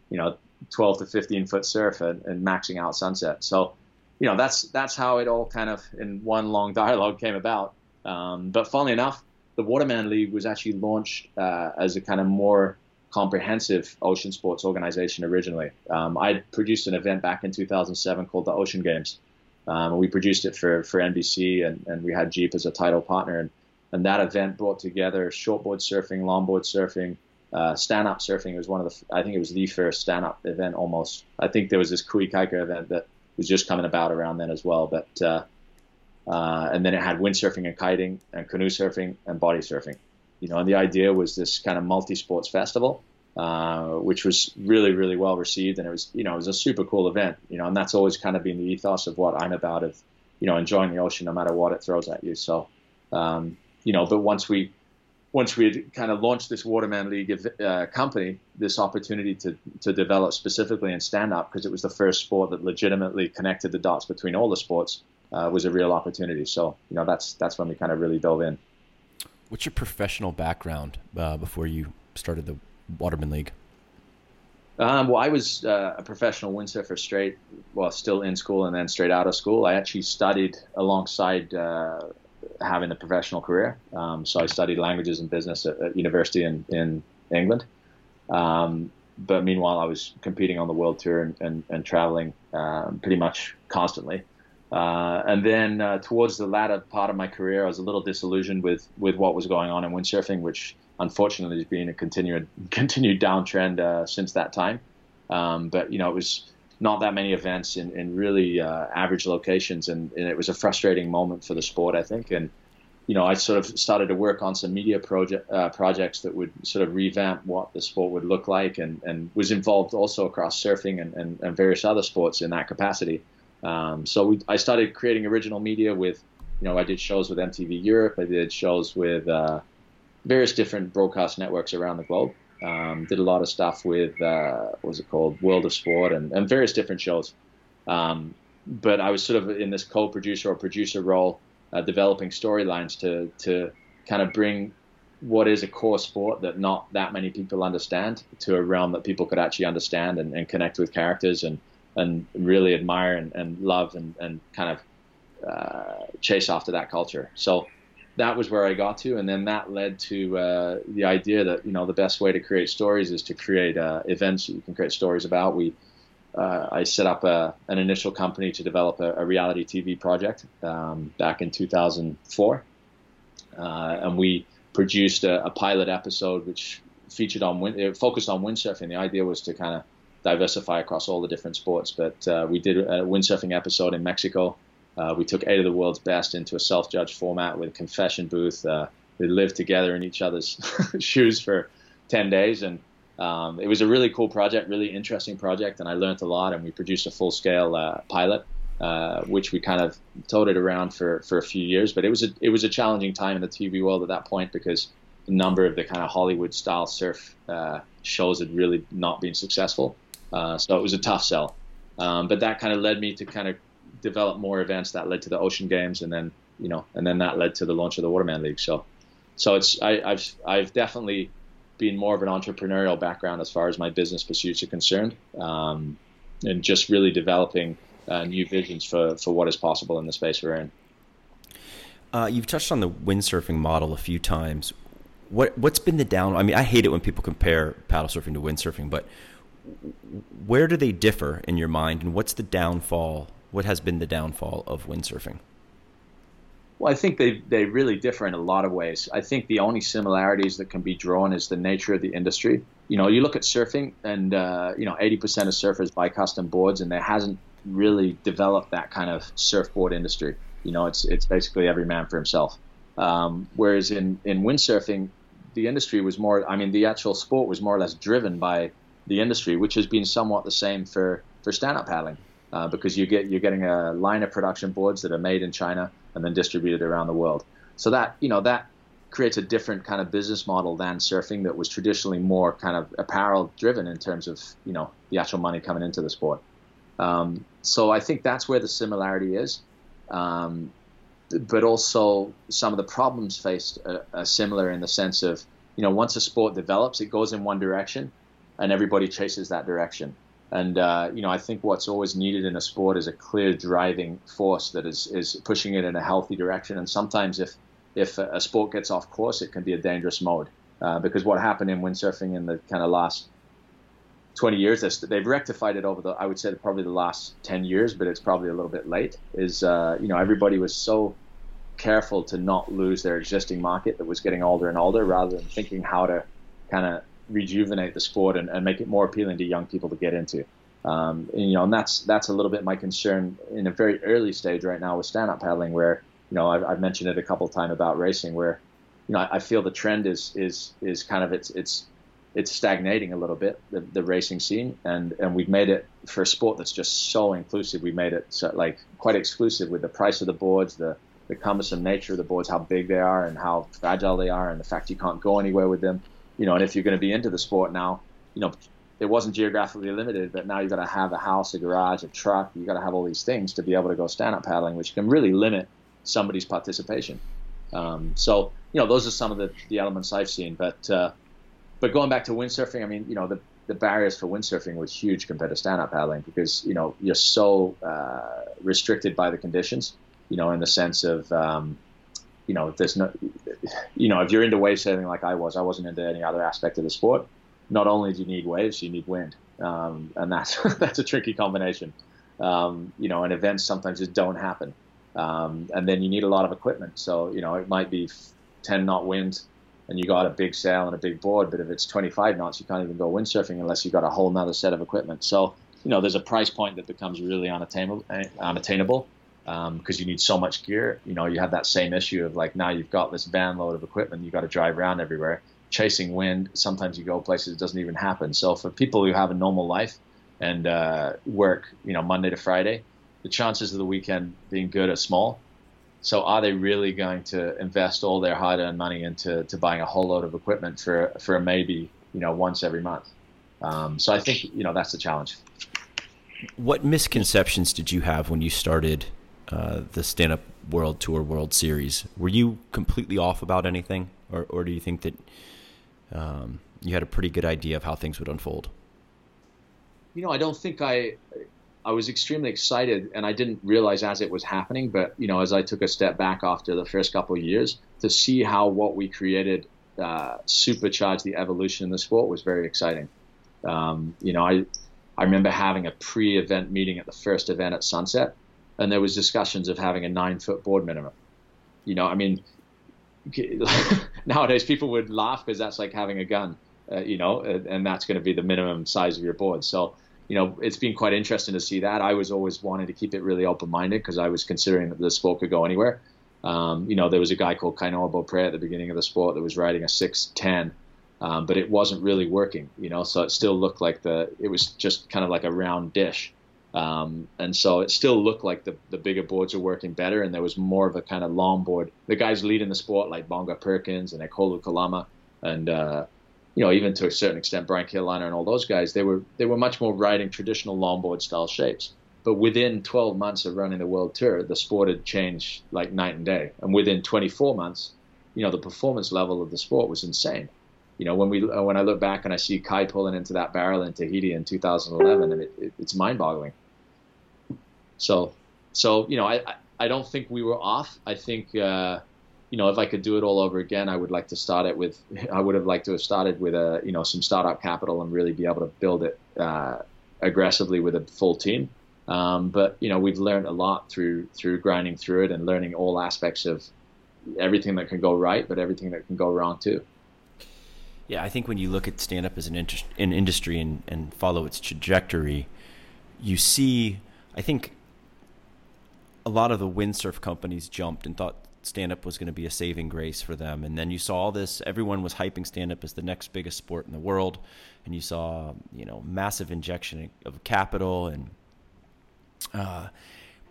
you know, 12 to 15 foot surf and, and maxing out Sunset. So, you know, that's that's how it all kind of in one long dialogue came about. Um, but funnily enough, the Waterman League was actually launched uh, as a kind of more comprehensive ocean sports organization originally. Um, I produced an event back in 2007 called the Ocean Games. Um, we produced it for, for NBC and, and we had Jeep as a title partner. And, and that event brought together shortboard surfing, longboard surfing, uh, stand-up surfing. It was one of the, I think it was the first stand-up event almost. I think there was this Kui Kaika event that was just coming about around then as well. But uh, uh, and then it had windsurfing and kiting and canoe surfing and body surfing. You know, and the idea was this kind of multi-sports festival, uh, which was really, really well received, and it was, you know, it was a super cool event. You know, and that's always kind of been the ethos of what I'm about, of, you know, enjoying the ocean no matter what it throws at you. So, um, you know, but once we once we kind of launched this Waterman League uh, company, this opportunity to, to develop specifically in stand up, because it was the first sport that legitimately connected the dots between all the sports, uh, was a real opportunity. So, you know, that's that's when we kind of really dove in. What's your professional background uh, before you started the Waterman League? Um, well, I was uh, a professional windsurfer straight, well, still in school and then straight out of school. I actually studied alongside uh, having a professional career. Um, so I studied languages and business at, at university in, in England. Um, but meanwhile, I was competing on the world tour and, and, and traveling um, pretty much constantly. Uh, and then uh, towards the latter part of my career, I was a little disillusioned with, with what was going on in windsurfing, which unfortunately has been a continued continued downtrend uh, since that time. Um, but you know, it was not that many events in, in really uh, average locations, and, and, it was a frustrating moment for the sport, I think. And you know, I sort of started to work on some media project uh, projects that would sort of revamp what the sport would look like, and, and was involved also across surfing and, and, and various other sports in that capacity. Um, so we, I started creating original media with, you know, I did shows with MTV Europe, I did shows with uh, various different broadcast networks around the globe. Um, did a lot of stuff with uh, what was it called, World of Sport, and, and various different shows. Um, but I was sort of in this co-producer or producer role, uh, developing storylines to to kind of bring what is a core sport that not that many people understand to a realm that people could actually understand and, and connect with characters and and really admire and, and love and, and kind of uh, chase after that culture. So that was where I got to, and then that led to uh, the idea that you know the best way to create stories is to create uh, events that you can create stories about. We uh, I set up a, an initial company to develop a, a reality TV project um, back in 2004, uh, and we produced a, a, pilot episode which featured on wind, it focused on windsurfing. The idea was to kind of diversify across all the different sports. But uh, we did a windsurfing episode in Mexico. Uh, we took eight of the world's best into a self-judged format with a confession booth. Uh, we lived together in each other's shoes for 10 days. And um, it was a really cool project, really interesting project. And I learned a lot. And we produced a full-scale uh, pilot, uh, which we kind of toted around for, for a few years. But it was a, it was a challenging time in the TV world at that point because a number of the kind of Hollywood-style surf uh, shows had really not been successful. Uh, so it was a tough sell. Um, but that kind of led me to kind of develop more events that led to the Ocean Games, and then you know, and then that led to the launch of the Waterman League. So, so it's I, have I've definitely been more of an entrepreneurial background as far as my business pursuits are concerned, um, and just really developing uh, new visions for for what is possible in the space we're in. Uh, you've touched on the windsurfing model a few times. What what's been the down? I mean, I hate it when people compare paddle surfing to windsurfing, but where do they differ in your mind, and what's the downfall? What has been the downfall of windsurfing? Well, I think they they really differ in a lot of ways. I think the only similarities that can be drawn is the nature of the industry. You know, you look at surfing, and uh, you know, 80% of surfers buy custom boards, and there hasn't really developed that kind of surfboard industry. You know, it's it's basically every man for himself. Um, whereas in in windsurfing, the industry was more. I mean, the actual sport was more or less driven by the industry, which has been somewhat the same for for stand-up paddling, uh, because you get you're getting a line of production boards that are made in China and then distributed around the world. So that you know that creates a different kind of business model than surfing that was traditionally more kind of apparel driven in terms of you know the actual money coming into the sport. Um, so I think that's where the similarity is. Um, but also some of the problems faced are, are, similar in the sense of you know once a sport develops, it goes in one direction, and everybody chases that direction. And uh, you know I think what's always needed in a sport is a clear driving force that is is pushing it in a healthy direction. And sometimes if if a sport gets off course, it can be a dangerous mode. Uh, because what happened in windsurfing in the kind of last 20 years, they've rectified it over the, I would say probably the last 10 years, but it's probably a little bit late. Is uh, you know everybody was so careful to not lose their existing market that was getting older and older, rather than thinking how to kind of rejuvenate the sport and, and, make it more appealing to young people to get into. Um, and, you know, and that's that's a little bit my concern in a very early stage right now with stand-up paddling, where you know, I've, I've mentioned it a couple of times about racing where, you know, I, I feel the trend is is is kind of it's it's it's stagnating a little bit the, the racing scene. And and we've made it for a sport that's just so inclusive. We made it so, like quite exclusive with the price of the boards the the cumbersome nature of the boards how big they are and how fragile they are and the fact you can't go anywhere with them you know and if you're going to be into the sport now you know it wasn't geographically limited but now you've got to have a house a garage a truck you've got to have all these things to be able to go stand up paddling which can really limit somebody's participation. Um, so you know those are some of the, the elements I've seen. But uh, but going back to windsurfing, I mean you know the the barriers for windsurfing was huge compared to stand-up paddling because you know you're so uh, restricted by the conditions. You know in the sense of um, you know there's no you know if you're into wave sailing like I was, I wasn't into any other aspect of the sport. Not only do you need waves, you need wind, um, and that's that's a tricky combination. Um, you know, and events sometimes just don't happen. Um, and then you need a lot of equipment. So, you know, it might be 10 knot wind and you got a big sail and a big board, but if it's 25 knots, you can't even go windsurfing unless you got a whole nother set of equipment. So, you know, there's a price point that becomes really unattainable, unattainable because um, you need so much gear. You know, you have that same issue of like now you've got this van load of equipment, you got to drive around everywhere, chasing wind. Sometimes you go places it doesn't even happen. So for people who have a normal life and uh, work, you know, Monday to Friday, the chances of the weekend being good are small. So are they really going to invest all their hard-earned money into to buying a whole load of equipment for for maybe you know once every month? Um, so I think you know that's the challenge. What misconceptions did you have when you started uh, the Stand Up World Tour World Series? Were you completely off about anything, or or do you think that um, you had a pretty good idea of how things would unfold? You know, I don't think I I was extremely excited, and I didn't realize as it was happening. But you know, as I took a step back after the first couple of years to see how what we created uh, supercharged the evolution in the sport was very exciting. Um, you know, I I remember having a pre-event meeting at the first event at Sunset, and there was discussions of having a nine-foot board minimum. You know, I mean, nowadays people would laugh because that's like having a gun. Uh, you know, and that's going to be the minimum size of your board. So you know, it's been quite interesting to see that. I was always wanting to keep it really open-minded because I was considering that the sport could go anywhere. Um, you know, there was a guy called Kainoa Beaupre at the beginning of the sport that was riding a 610, um, but it wasn't really working, you know, so it still looked like the, it was just kind of like a round dish. Um, and so it still looked like the, the bigger boards were working better, and there was more of a kind of long board. The guys leading the sport, like Bonga Perkins and Ekolu Kalama, and uh, you know, even to a certain extent, Brian Keaulana and all those guys, they were they were much more riding traditional longboard style shapes. But within 12 months of running the world tour, the sport had changed like night and day. And within 24 months, you know, the performance level of the sport was insane. You know, when we when I look back and I see Kai pulling into that barrel in Tahiti in 2011, and it, it, it's mind-boggling. So, so you know, I I don't think we were off. I think. Uh, you know, if I could do it all over again, I would like to start it with. I would have liked to have started with a, you know, some startup capital and really be able to build it uh, aggressively with a full team. Um, but you know, we've learned a lot through through grinding through it and learning all aspects of everything that can go right, but everything that can go wrong too. Yeah, I think when you look at stand up as an, inter- an industry and, and follow its trajectory, you see, I think a lot of the windsurf companies jumped and thought stand up was going to be a saving grace for them. And then you saw all this, everyone was hyping stand up as the next biggest sport in the world. And you saw, you know, massive injection of capital. And, uh,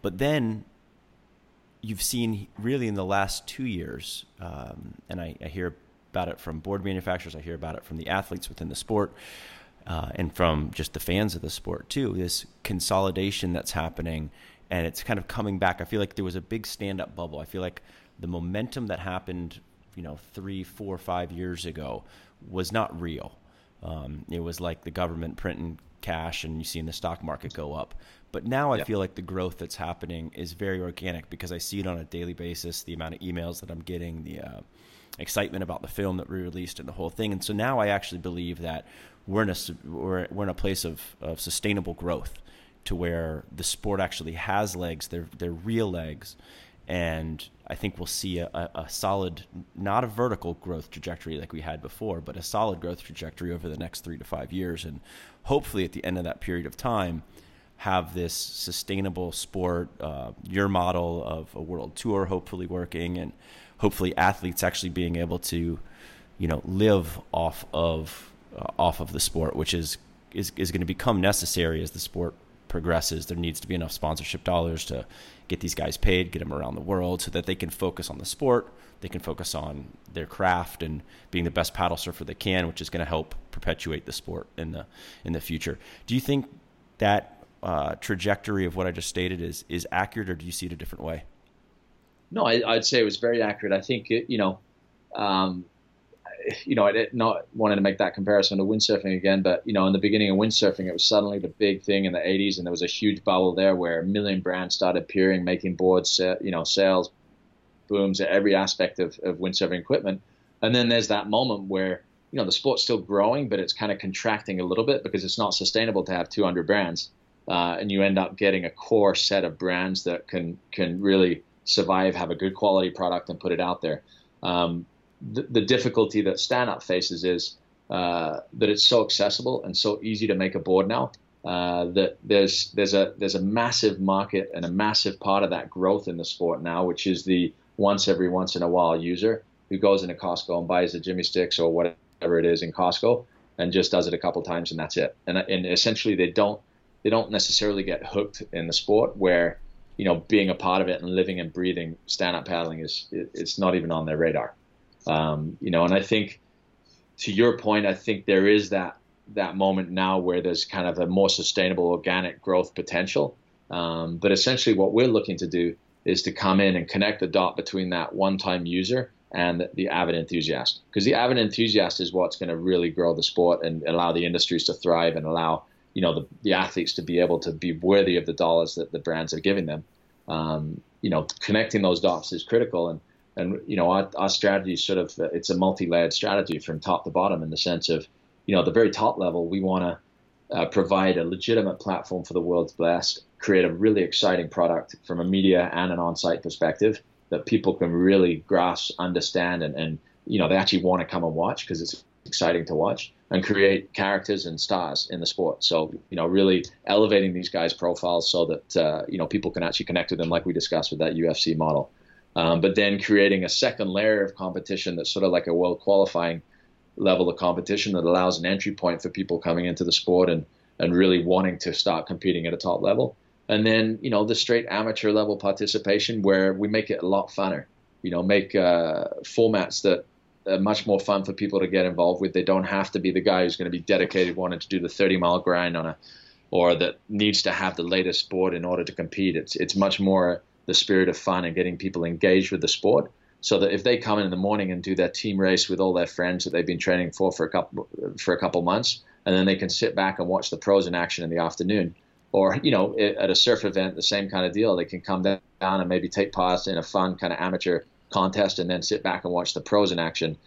but then you've seen really in the last two years, um, and I, I, hear about it from board manufacturers, I hear about it from the athletes within the sport. Uh, and from just the fans of the sport too, this consolidation that's happening and it's kind of coming back. I feel like there was a big stand up bubble. I feel like the momentum that happened, you know, three, four, five years ago was not real. Um, it was like the government printing cash and you seeing the stock market go up. But now I feel like the growth that's happening is very organic because I see it on a daily basis. The amount of emails that I'm getting, the uh, excitement about the film that we released, and the whole thing. And so now I actually believe that we're in a we're, we're in a place of, of sustainable growth to where the sport actually has legs. They're they're real legs, and I think we'll see a, a, solid, not a vertical growth trajectory like we had before, but a solid growth trajectory over the next three to five years, and hopefully at the end of that period of time, have this sustainable sport. Uh, your model of a world tour hopefully working, and hopefully athletes actually being able to, you know, live off of uh, off of the sport, which is is, is going to become necessary as the sport progresses, there needs to be enough sponsorship dollars to get these guys paid, get them around the world, so that they can focus on the sport, they can focus on their craft and being the best paddle surfer they can, which is going to help perpetuate the sport in the in the future. Do you think that uh, trajectory of what I just stated is is accurate, or do you see it a different way? No, I, would say it was very accurate. I think it, you know. Um, you know, I did not wanting to make that comparison to windsurfing again, but you know, in the beginning of windsurfing, it was suddenly the big thing in the 80s, and there was a huge bubble there where a million brands started appearing, making boards, you know, sales, booms, at every aspect of, of windsurfing equipment. And then there's that moment where you know the sport's still growing, but it's kind of contracting a little bit because it's not sustainable to have 200 brands, uh, and you end up getting a core set of brands that can can really survive, have a good quality product, and put it out there. Um, the, the difficulty that stand up faces is uh, that it's so accessible and so easy to make a board now uh, that there's there's a there's a massive market and a massive part of that growth in the sport now, which is the once every once in a while user who goes into Costco and buys the Jimmy Styks or whatever it is in Costco and just does it a couple times and that's it. And and essentially they don't they don't necessarily get hooked in the sport where you know being a part of it and living and breathing stand up paddling is it's not even on their radar. Um, you know, and I think to your point, I think there is that that moment now where there's kind of a more sustainable organic growth potential. Um, but essentially, what we're looking to do is to come in and connect the dot between that one-time user and the avid enthusiast, because the avid enthusiast is what's going to really grow the sport and allow the industries to thrive and allow you know the, the athletes to be able to be worthy of the dollars that the brands are giving them. Um, you know, connecting those dots is critical, and and you know our, our strategy is sort of it's a multi-layered strategy from top to bottom in the sense of you know at the very top level we want to uh, provide a legitimate platform for the world's best create a really exciting product from a media and an on-site perspective that people can really grasp understand and, and you know they actually want to come and watch because it's exciting to watch and create characters and stars in the sport. So you know really elevating these guys profiles so that uh, you know people can actually connect with them like we discussed with that ufc model. Um, but then creating a second layer of competition that's sort of like a world qualifying level of competition that allows an entry point for people coming into the sport and, and really wanting to start competing at a top level. And then, you know, the straight amateur level participation where we make it a lot funner, you know, make uh, formats that are much more fun for people to get involved with. They don't have to be the guy who's going to be dedicated wanting to do the 30 mile grind on a, or that needs to have the latest board in order to compete. It's, it's much more the spirit of fun and getting people engaged with the sport so that if they come in in the morning and do their team race with all their friends that they've been training for for a couple for a couple months and then they can sit back and watch the pros in action in the afternoon or you know at a surf event the same kind of deal they can come down and maybe take part in a fun kind of amateur contest and then sit back and watch the pros in action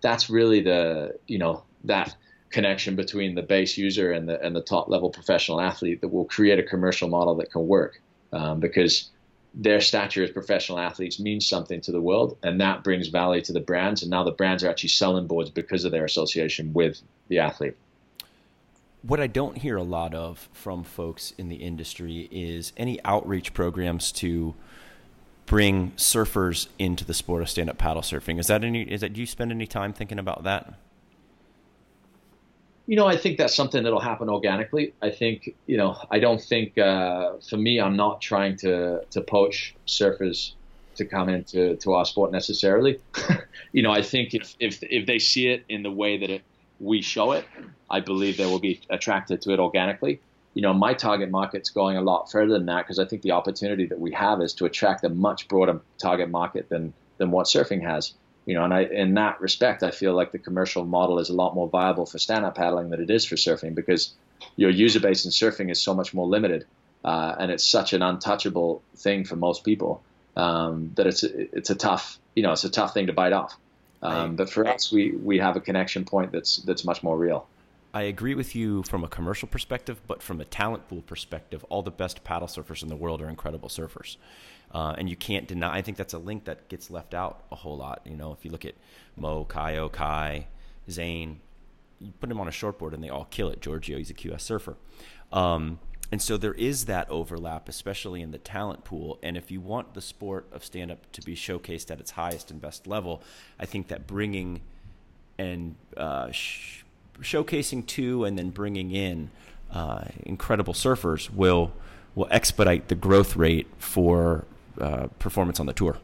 that's really the you know that connection between the base user and the and the top level professional athlete that will create a commercial model that can work um, because their stature as professional athletes means something to the world, and that brings value to the brands. And now the brands are actually selling boards because of their association with the athlete. What I don't hear a lot of from folks in the industry is any outreach programs to bring surfers into the sport of stand up paddle surfing. Is that any? Is that do you spend any time thinking about that? You know, I think that's something that'll happen organically. I think, you know, I don't think uh, for me, I'm not trying to to poach surfers to come into to our sport necessarily. you know, I think if, if if they see it in the way that it, we show it, I believe they will be attracted to it organically. You know, my target market's going a lot further than that because I think the opportunity that we have is to attract a much broader target market than than what surfing has you know, and I, in that respect, I feel like the commercial model is a lot more viable for stand-up paddling than it is for surfing because your user base in surfing is so much more limited, uh, and it's such an untouchable thing for most people um, that it's it's a tough, you know, it's a tough thing to bite off. Um, but for us, we we have a connection point that's that's much more real. I agree with you from a commercial perspective, but from a talent pool perspective, all the best paddle surfers in the world are incredible surfers. Uh, and you can't deny. I think that's a link that gets left out a whole lot. You know, if you look at Mo, Caio, Kai, Zane, you put them on a shortboard and they all kill it. Giorgio, he's a QS surfer. Um, and so there is that overlap, especially in the talent pool. And if you want the sport of stand up to be showcased at its highest and best level, I think that bringing and uh, sh- showcasing to and then bringing in uh, incredible surfers will will expedite the growth rate for uh, performance on the tour.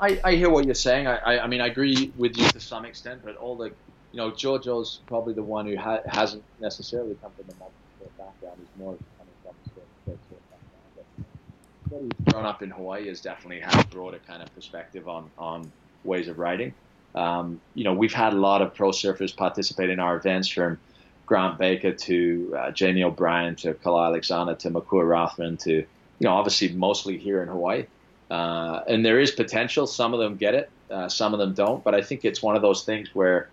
I, I hear what you're saying. I, I, I, mean, I agree with you to some extent, but all the, you know, Giorgio's probably the one who ha- hasn't necessarily come from the multi-sport background. He's more coming from the background. But grown up in Hawaii has definitely had a broader kind of perspective on, on ways of riding. Um, you know, we've had a lot of pro surfers participate in our events from Grant Baker to uh, Jamie O'Brien to Kala Alexander to Makua Rothman to you know, obviously mostly here in Hawaii. Uh, and there is potential. Some of them get it, uh, some of them don't. But I think it's one of those things where,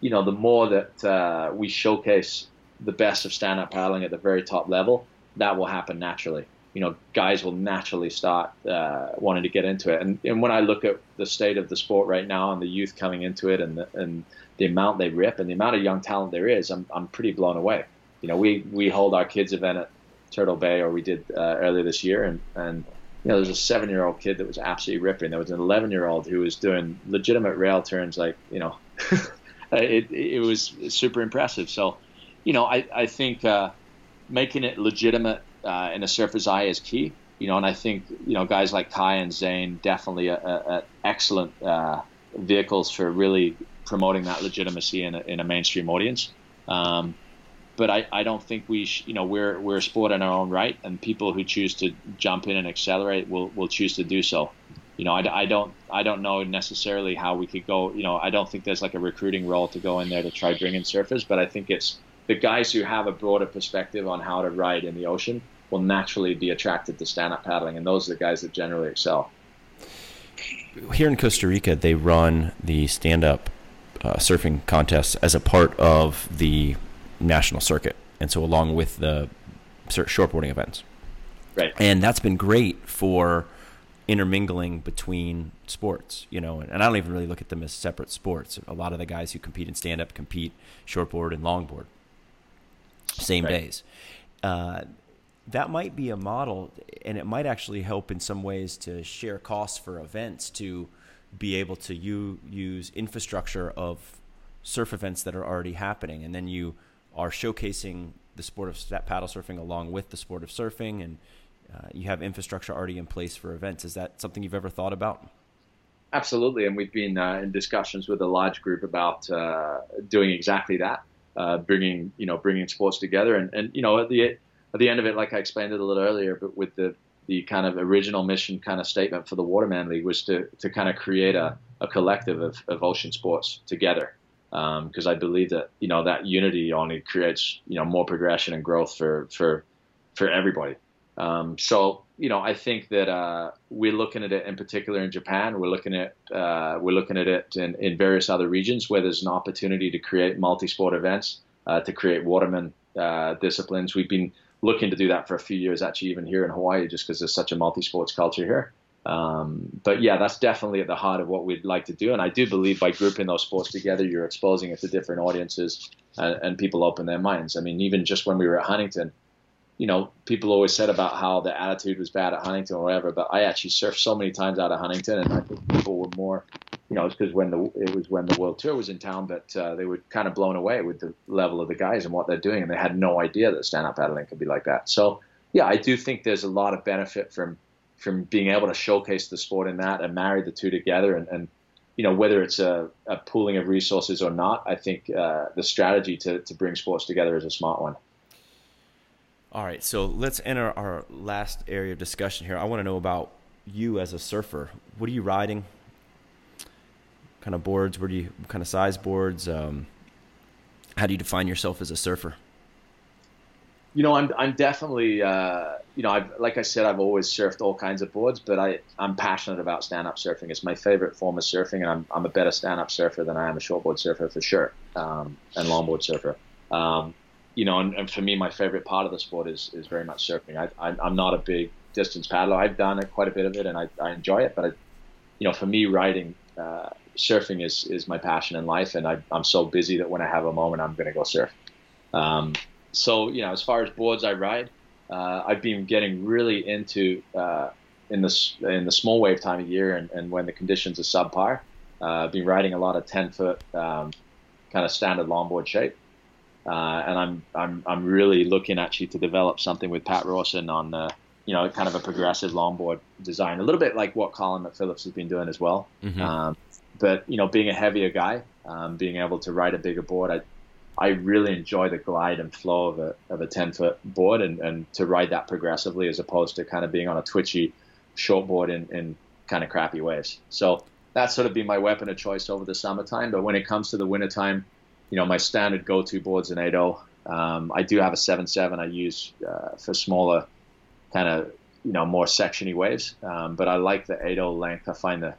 you know, the more that uh, we showcase the best of stand-up paddling at the very top level, that will happen naturally. You know, guys will naturally start uh, wanting to get into it. And, and when I look at the state of the sport right now and the youth coming into it and the, and the amount they rip and the amount of young talent there is, I'm, I'm pretty blown away. You know, we, we hold our kids event at Turtle Bay, or we did uh, earlier this year, and and you know, there's a seven year old kid that was absolutely ripping. There was an 11 year old who was doing legitimate rail turns, like you know, it it was super impressive. So, you know, I I think uh, making it legitimate uh, in a surfer's eye is key. You know, and I think you know guys like Kai and Zane definitely a, a, a excellent uh, vehicles for really promoting that legitimacy in a, in a mainstream audience. Um, but I, I don't think we sh- you know we're we're a sport in our own right and people who choose to jump in and accelerate will will choose to do so you know I, I don't I don't know necessarily how we could go you know I don't think there's like a recruiting role to go in there to try bringing surfers but I think it's the guys who have a broader perspective on how to ride in the ocean will naturally be attracted to stand up paddling and those are the guys that generally excel here in Costa Rica they run the stand up uh, surfing contests as a part of the national circuit, and so along with the shortboarding events. Right. And that's been great for intermingling between sports, you know, and I don't even really look at them as separate sports. A lot of the guys who compete in stand up compete shortboard and longboard, same right. days. Uh, that might be a model, and it might actually help in some ways to share costs for events to be able to u- use infrastructure of surf events that are already happening, and then you are showcasing the sport of paddle surfing along with the sport of surfing, and uh, you have infrastructure already in place for events. Is that something you've ever thought about? Absolutely, and we've been uh, in discussions with a large group about uh, doing exactly that, uh, bringing you know bringing sports together, and, and you know at the at the end of it, like I explained it a little earlier, but with the the kind of original mission kind of statement for the Waterman League was to to kind of create a, a collective of, of ocean sports together because um, I believe that you know that unity only creates you know more progression and growth for for for everybody. Um, so you know I think that uh, we're looking at it in particular in Japan. We're looking at uh, we're looking at it in, in various other regions where there's an opportunity to create multi-sport events, uh, to create waterman uh, disciplines. We've been looking to do that for a few years, actually, even here in Hawaii, just because there's such a multi-sports culture here. Um, but yeah, that's definitely at the heart of what we'd like to do. And I do believe by grouping those sports together, you're exposing it to different audiences and, and people open their minds. I mean, even just when we were at Huntington, you know, people always said about how the attitude was bad at Huntington or whatever, but I actually surfed so many times out of Huntington, and I think people were more, you know, it's because when the it was when the World Tour was in town, but uh, they were kind of blown away with the level of the guys and what they're doing, and they had no idea that stand up paddling could be like that. So yeah, I do think there's a lot of benefit from from being able to showcase the sport in that and marry the two together, and, and you know whether it's a, a pooling of resources or not. I think uh, the strategy to to bring sports together is a smart one. All right, so let's enter our last area of discussion here. I want to know about you as a surfer. What are you riding? What kind of boards? Where do you? Kind of size boards? Um, how do you define yourself as a surfer? You know, I'm I'm definitely uh, you know I've like I said I've always surfed all kinds of boards, but I I'm passionate about stand up surfing. It's my favorite form of surfing, and I'm I'm a better stand up surfer than I am a shortboard surfer for sure, um, and longboard surfer. Um, you know, and, and, for me, my favorite part of the sport is is very much surfing. I, I am not a big distance paddler. I've done it, quite a bit of it, and I, I enjoy it. But I, you know, for me, riding, uh, surfing is is my passion in life, and I, I'm so busy that when I have a moment, I'm going to go surf. Um, so you know, as far as boards I ride, uh, I've been getting really into uh, in the in the small wave time of year, and, and when the conditions are subpar. Uh, I've been riding a lot of 10 foot um, kind of standard longboard shape. Uh, and I'm I'm I'm really looking actually to develop something with Pat Rawson on the you know kind of a progressive longboard design, a little bit like what Colin McPhillips has been doing as well. Mm-hmm. Um, but you know, being a heavier guy, um, being able to ride a bigger board, I I really enjoy the glide and flow of a of a 10 foot board, and, and to ride that progressively as opposed to kind of being on a twitchy short board in, in kind of crappy waves. So that's sort of been my weapon of choice over the summertime. But when it comes to the wintertime, you know, my standard go-to boards in 8.0. Um, I do have a 7.7 I use uh, for smaller, kind of, you know, more sectiony waves. Um, but I like the 8.0 length. I find the,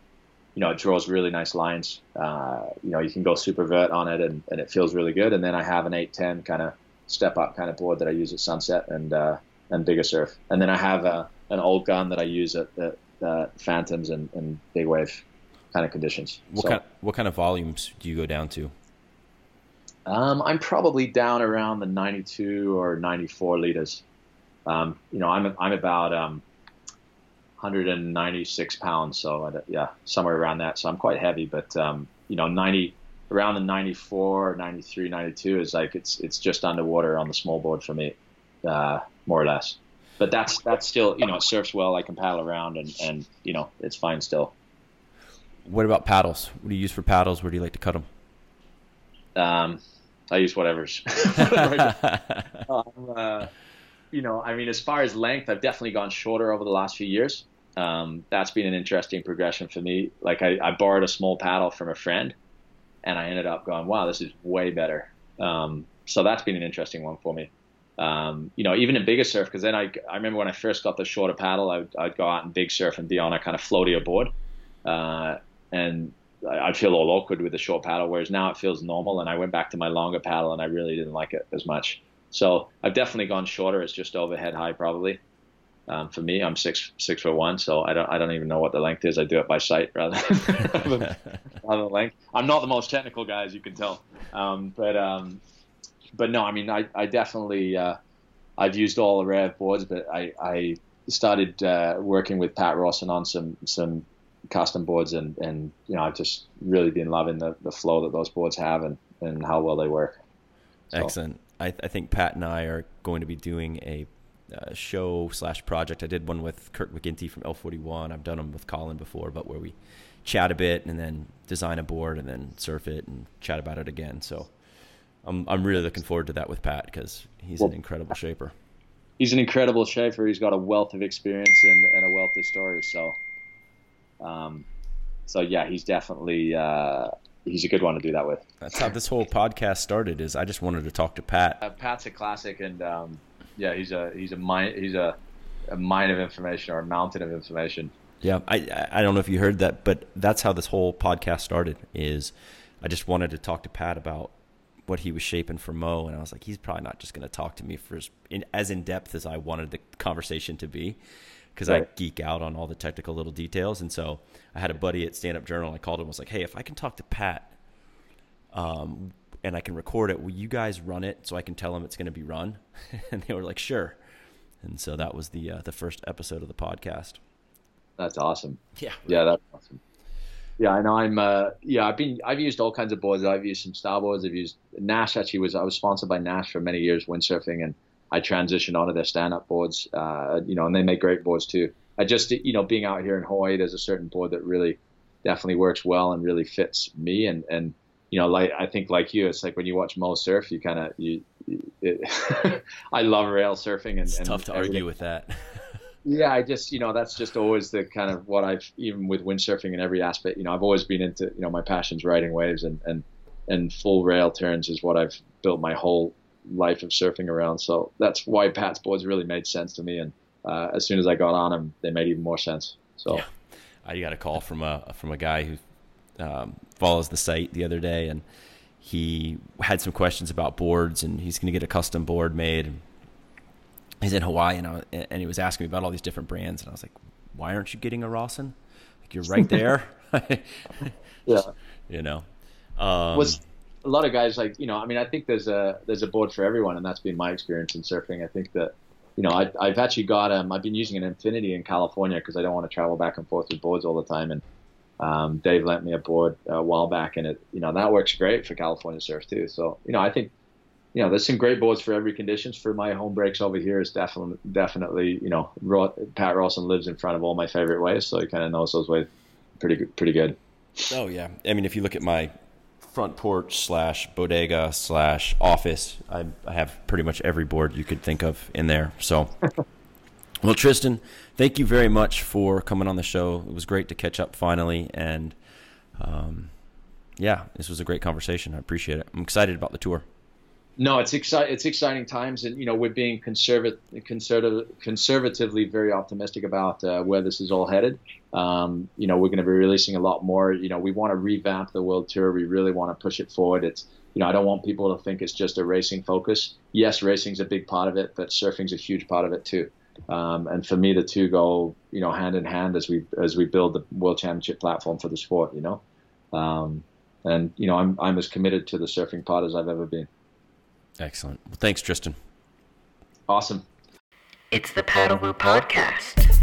you know, it draws really nice lines. Uh, you know, you can go super vert on it and, and it feels really good. And then I have an 8.10 kind of step up kind of board that I use at sunset and, uh, and bigger surf. And then I have a, an old gun that I use at the uh, phantoms and, and big wave kind of conditions. What so, kind what kind of volumes do you go down to? Um, I'm probably down around the 92 or 94 liters. Um, you know, I'm I'm about um, 196 pounds, so I, yeah, somewhere around that. So I'm quite heavy, but um, you know, 90 around the 94, 93, 92 is like it's it's just underwater on the small board for me, uh, more or less. But that's that's still you know it surfs well. I can paddle around and and you know it's fine still. What about paddles? What do you use for paddles? Where do you like to cut them? Um, I use whatever's. um, uh, you know, I mean, as far as length, I've definitely gone shorter over the last few years. Um, that's been an interesting progression for me. Like I, I, borrowed a small paddle from a friend, and I ended up going, "Wow, this is way better." Um, so that's been an interesting one for me. Um, you know, even in bigger surf, because then I, I remember when I first got the shorter paddle, I would, I'd go out and big surf and be on a kind of floatier board. Uh, and I'd feel all awkward with the short paddle, whereas now it feels normal. And I went back to my longer paddle, and I really didn't like it as much. So I've definitely gone shorter. It's just overhead high, probably. Um, for me, I'm six six foot one, so I don't I don't even know what the length is. I do it by sight rather than, rather than length. I'm not the most technical guy, as you can tell. Um, but um, but no, I mean I I definitely uh, I've used all the Rev boards, but I I started uh, working with Pat Rawson on some some custom boards and and you know I've just really been loving the, the flow that those boards have and and how well they work. So. Excellent. I, I think Pat and I are going to be doing a uh, show slash project. I did one with Kirk McGinty from L41. I've done them with Colin before, but where we chat a bit and then design a board and then surf it and chat about it again. So I'm I'm really looking forward to that with Pat because he's well, an incredible shaper. He's an incredible shaper. He's got a wealth of experience and, and a wealth of stories. So um, so yeah, he's definitely uh, he's a good one to do that with. That's how this whole podcast started. Is I just wanted to talk to Pat. Uh, Pat's a classic, and um, yeah, he's a he's a mine he's a, a mine of information or a mountain of information. Yeah, I I don't know if you heard that, but that's how this whole podcast started. Is I just wanted to talk to Pat about what he was shaping for Mo, and I was like, he's probably not just going to talk to me for as in, as in depth as I wanted the conversation to be because right. I geek out on all the technical little details. And so I had a buddy at Stand Up Journal. I called him. was like, "Hey, if I can talk to Pat, um, and I can record it, will you guys run it so I can tell him it's going to be run?" and they were like, "Sure." and so that was the uh, the first episode of the podcast. That's awesome. Yeah, Yeah, that's awesome. Yeah, I know. I'm. Uh, yeah, I've been. I've used all kinds of boards. I've used some style boards. I've used Naish. Actually, was I was sponsored by Naish for many years windsurfing, and I transitioned onto their stand-up boards. Uh, you know, and they make great boards too. I just, you know, being out here in Hawaii, there's a certain board that really, definitely works well and really fits me. And and you know, like I think like you, it's like when you watch Mo surf, you kind of you. It, I love rail surfing, and it's and tough to everything. argue with that. Yeah, I just you know that's just always the kind of what I've even with windsurfing in every aspect. You know, I've always been into you know my passion's riding waves and and and full rail turns is what I've built my whole life of surfing around. So that's why Pat's boards really made sense to me. And uh, as soon as I got on them, they made even more sense. So Yeah. I got a call from a from a guy who um, follows the site the other day, and he had some questions about boards, and he's going to get a custom board made. He's in Hawaii, and, I, and he was asking me about all these different brands, and I was like, "Why aren't you getting a Rawson? Like you're right there." yeah, you know. Um, was a lot of guys like you know I mean I think there's a there's a board for everyone and that's been my experience in surfing. I think that you know I, I've actually got um I've been using an Infinity in California because I don't want to travel back and forth with boards all the time. And um, Dave lent me a board a while back and it you know that works great for California surf too. So you know I think you know there's some great boards for every conditions. For my home breaks over here is definitely definitely you know Pat Rawson lives in front of all my favorite waves so he kind of knows those waves pretty good pretty good. Oh yeah, I mean, if you look at my front porch slash bodega slash office, I, I have pretty much every board you could think of in there. So, well, Tristan, thank you very much for coming on the show. It was great to catch up finally, and um, yeah, this was a great conversation. I appreciate it. I'm excited about the tour. No, it's exciting. It's exciting times, and you know we're being conservative, conservative, conservatively very optimistic about uh, where this is all headed. Um, you know, we're going to be releasing a lot more. You know, we want to revamp the world tour. We really want to push it forward. It's you know, I don't want people to think it's just a racing focus. Yes, racing's a big part of it, but surfing's a huge part of it too. Um, and for me, the two go you know hand in hand as we as we build the world championship platform for the sport. You know, um, and you know, I'm I'm as committed to the surfing part as I've ever been. Excellent. Well, thanks, Tristan. Awesome. It's the Paddle Woo Podcast.